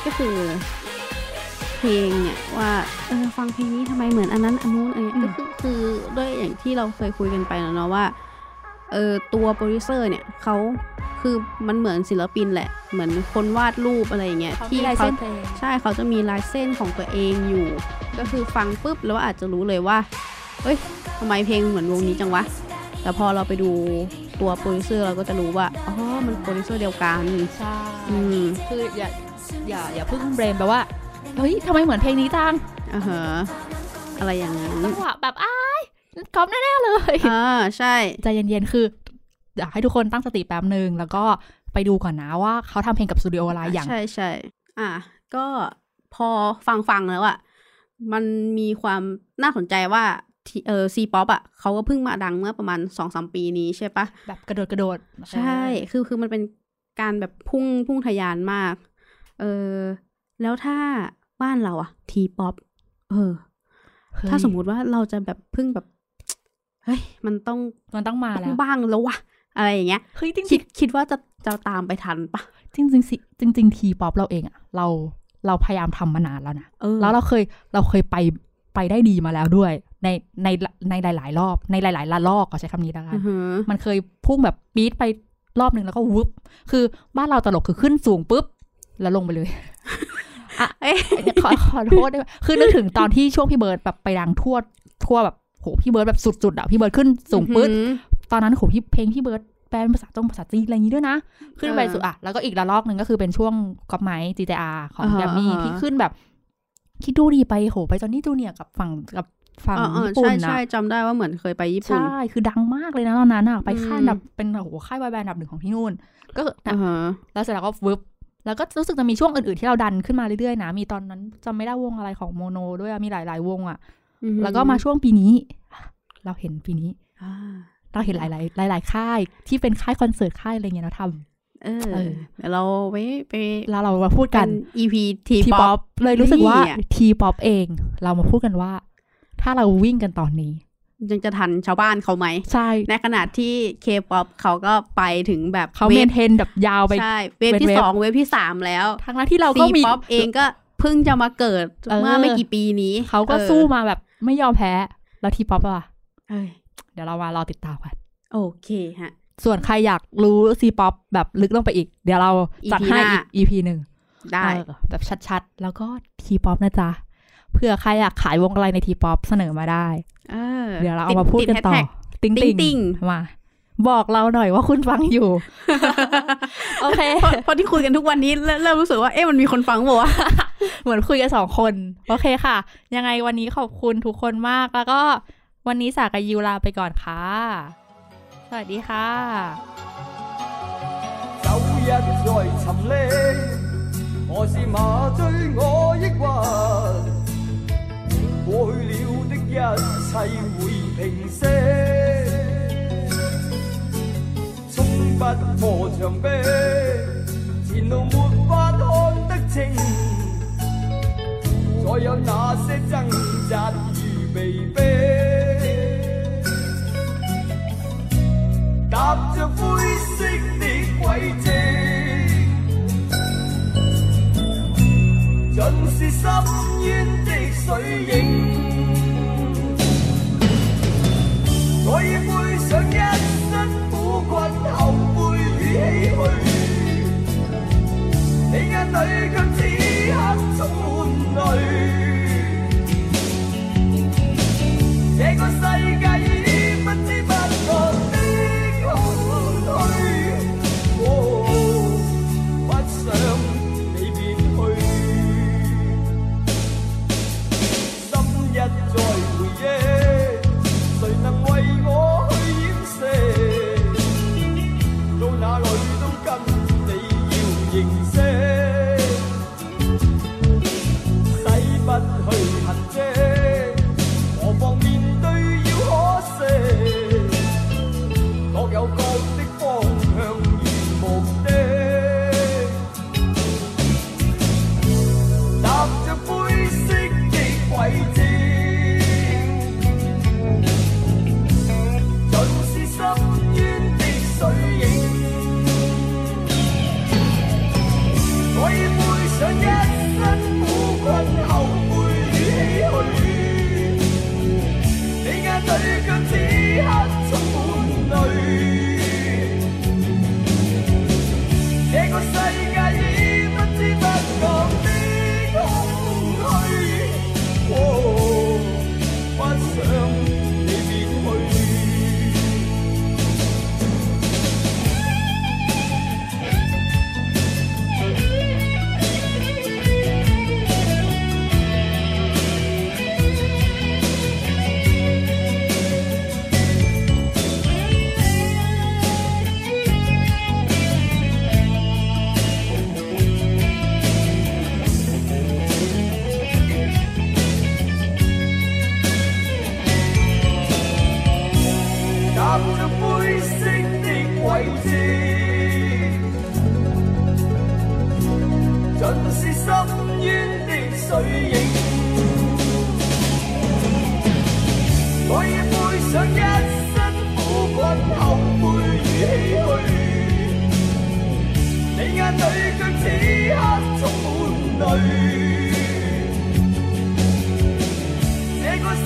ก็คือเพลงเนี่ยว่าเออฟังเพลงนี้ทำไมเหมือนอันนั้นอันนู้นอะไรเงี้ยอืก็มคือคือด้วยอย่างที่เราเคยคุยกันไปแล้วเนาะว่าเออตัวโปรดิวเซอร์เนี่ยเขาคือมันเหมือนศิลปินแหละ เหมือนคนวาดรูปอะไรอย่างเงี้ยเขาที่มีลายเขาเส้นเพลงใช่เขาจะมีลายเส้นของตัวเองอยู่ ก็คือฟังปุ๊บแล้วอาจจะรู้เลยว่าเฮ้ยทำไมเพลงเหมือนวงนี้จังวะ แต่พอเราไปดูตัวโปรดิวเซอร์เราก็จะรู้ว่า อ๋อ มันโปรดิวเซอร์เดียวกัน ใช่อืมคืออย่า อย่าอย่าเพิ่งเบรมไปว่าเฮ้ยทำไมเหมือนเพลงนี้จังอ่าฮะอะไรอย่างนั้นจังหวะแบบไอ้ก๊อปแน่ๆเลยอ่าใช่ใจเย็นๆคืออยากให้ทุกคนตั้งสติแป๊บหนึ่งแล้วก็ไปดูก่อนนะว่าเขาทำเพลงกับสตูดิโออะไรอย่าง ใช่ใช่อะก็พอฟังฟังๆแล้วอะมันมีความน่าสนใจว่าที่เออ C-pop อะเขาก็เพิ่งมาดังเมื่อประมาณสองสามปีนี้ใช่ปะแบบกระโดดกระโดด ใช่ คือคือมันเป็นการแบบพุ่งพุ่งทะยานมาก เออแล้วถ้าบ้านเราอะ T-pop เออเฮ้ยถ้าสมมุติว่าเราจะแบบเพึ่งแบบเฮ้ยมันต้องมันต้องมาต้องแล้วบ้างแล้ววะอะไรอย่างเงี้ยเฮ้ยจริงคิดคิดว่าจะจะตามไปทันปะๆจริงจริงๆสิจริงๆ T-pop เราเองอะเราเราพยายามทำมานานแล้วนะเออแล้วเราเคยเราเคยไปไปได้ดีมาแล้วด้วย ในในในหลาย ๆ รอบ ในหลายๆระลอกก็ใช้คำนี้แล้วกันอือหือมันเคยพุ่งแบบปี๊ดไปรอบหนึ่งแล้วก็วึบคือบ้านเราตลกคือขึ้นสูงปุ๊บ แล้วลงไปเลยอะเอ๊ะขอขอโทษด้วยคือนึกถึงตอนที่ช่วงพี่เบิร์ดแบบไปดังทั่วทั่วแบบโหพี่เบิร์ดแบบสุดๆอะพี่เบิร์ดขึ้นสูงปึ๊ดอือหือตอนนั้นโหพี่เพลงพี่เบิร์ดแปลเป็นภาษาจงภาษาจีนอะไรอย่างงี้ด้วยนะ ขึ้นไปเออสุดอะแล้วก็อีกระลอกหนึ่งก็คือเป็นช่วงก๊อปไม้ GTR ของอ่าฮะแกรมมี่อ่าฮะที่ขึ้นแบบ คิดดูดีไปโหไปจอนนี่จูเนียร์กับฝั่งกับฝั่งอ๋ออ๋อญี่ปุ่นใช่นะใช่จำได้ว่าเหมือนเคยไปญี่ปุ่น ใช่ คือดังมากเลยนะตอนนั้นอะไปค่ายอืมอันดับเป็นโอ้โหค่ายบอยแบนด์อันดับหนึ่งของที่นู่น ก็คืออ่าฮะแล้วเสร็จแล้วก็วึบ แล้วก็รู้สึกจะมีช่วงอื่นๆที่เราดันขึ้นมาเรื่อยๆนะ มีตอนนั้นจำไม่ได้วงอะไรของโมโน ด้วยอะมีหลายๆวงอะอือหือแล้วก็มาช่วงปีนี้ เราเห็นปีนี้อ่าเราเห็นหลายๆหลาย ๆ ค่ายที่เป็นค่ายคอนเสิร์ตค่ายอะไรเงี้ยเราทเออเออเดี๋ยวเราไปไปำแล้วเรามาพูดกันเป็น EP ทีทีป๊ป๊ออปปเลยรู้สึกว่านี่อะทีป๊อปเอง เรามาพูดกันว่า ถ้าเราวิ่งกันตอนนี้ ยังจะทันชาวบ้านเขาไหมใช่ในขณะที่เคป๊อปเขาก็ไปถึงแบบเขา wave maintain แบบยาวไปใช่ wave ที่ wave สอง wave ที่สามแล้วทั้งนั้นที่เราก็มี C-pop เองก็เพิ่งจะมาเกิดเออเมื่อไม่กี่ปีนี้ เขาก็ออสู้มาแบบไม่ยอมแพ้ แล้ว T-pop อะเอ้ยเดี๋ยวเรามารอติดตามกัน โอเคฮะ ส่วนใครอยากรู้ C-pop แบบลึกลงไปอีก เดี๋ยวเราจัด EP ให้หน้าอีก EP หนึ่งได้เออแบบชัดๆ แล้วก็ T-pop นะจ๊ะ เผื่อใครอยากขายวงอะไรในทีป๊อปเสนอมาได้ เออ เดี๋ยวเราเอามาพูดกันต่อ ติ ติ๊ง ติ๊งติ๊ง มา บอกเราหน่อยว่าคุณฟังอยู่ โอเค เพราะเพราะที่คุยกันทุกวันนี้เริ่มเริ่มรู้สึกว่าเอ๊ะมันมีคนฟังบอกว่าวะ เหมือนคุยกันสองคน โอเคค่ะ ยังไงวันนี้ขอบคุณทุกคนมาก แล้วก็วันนี้สากบยิวลาไปก่อนค่ะ สวัสดีค่ะ 走一再寻溺，何时麻醉我抑郁？ 過去了的一切會平息，衝不破墙壁，前路沒法看得清，再有那些掙扎与被逼。踏着灰色的軌跡，盡是深淵的水影。我已背上一身苦困、後悔與唏噓，你眼裏卻此刻充滿淚。這個裏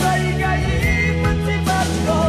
baik-baik bertibat kau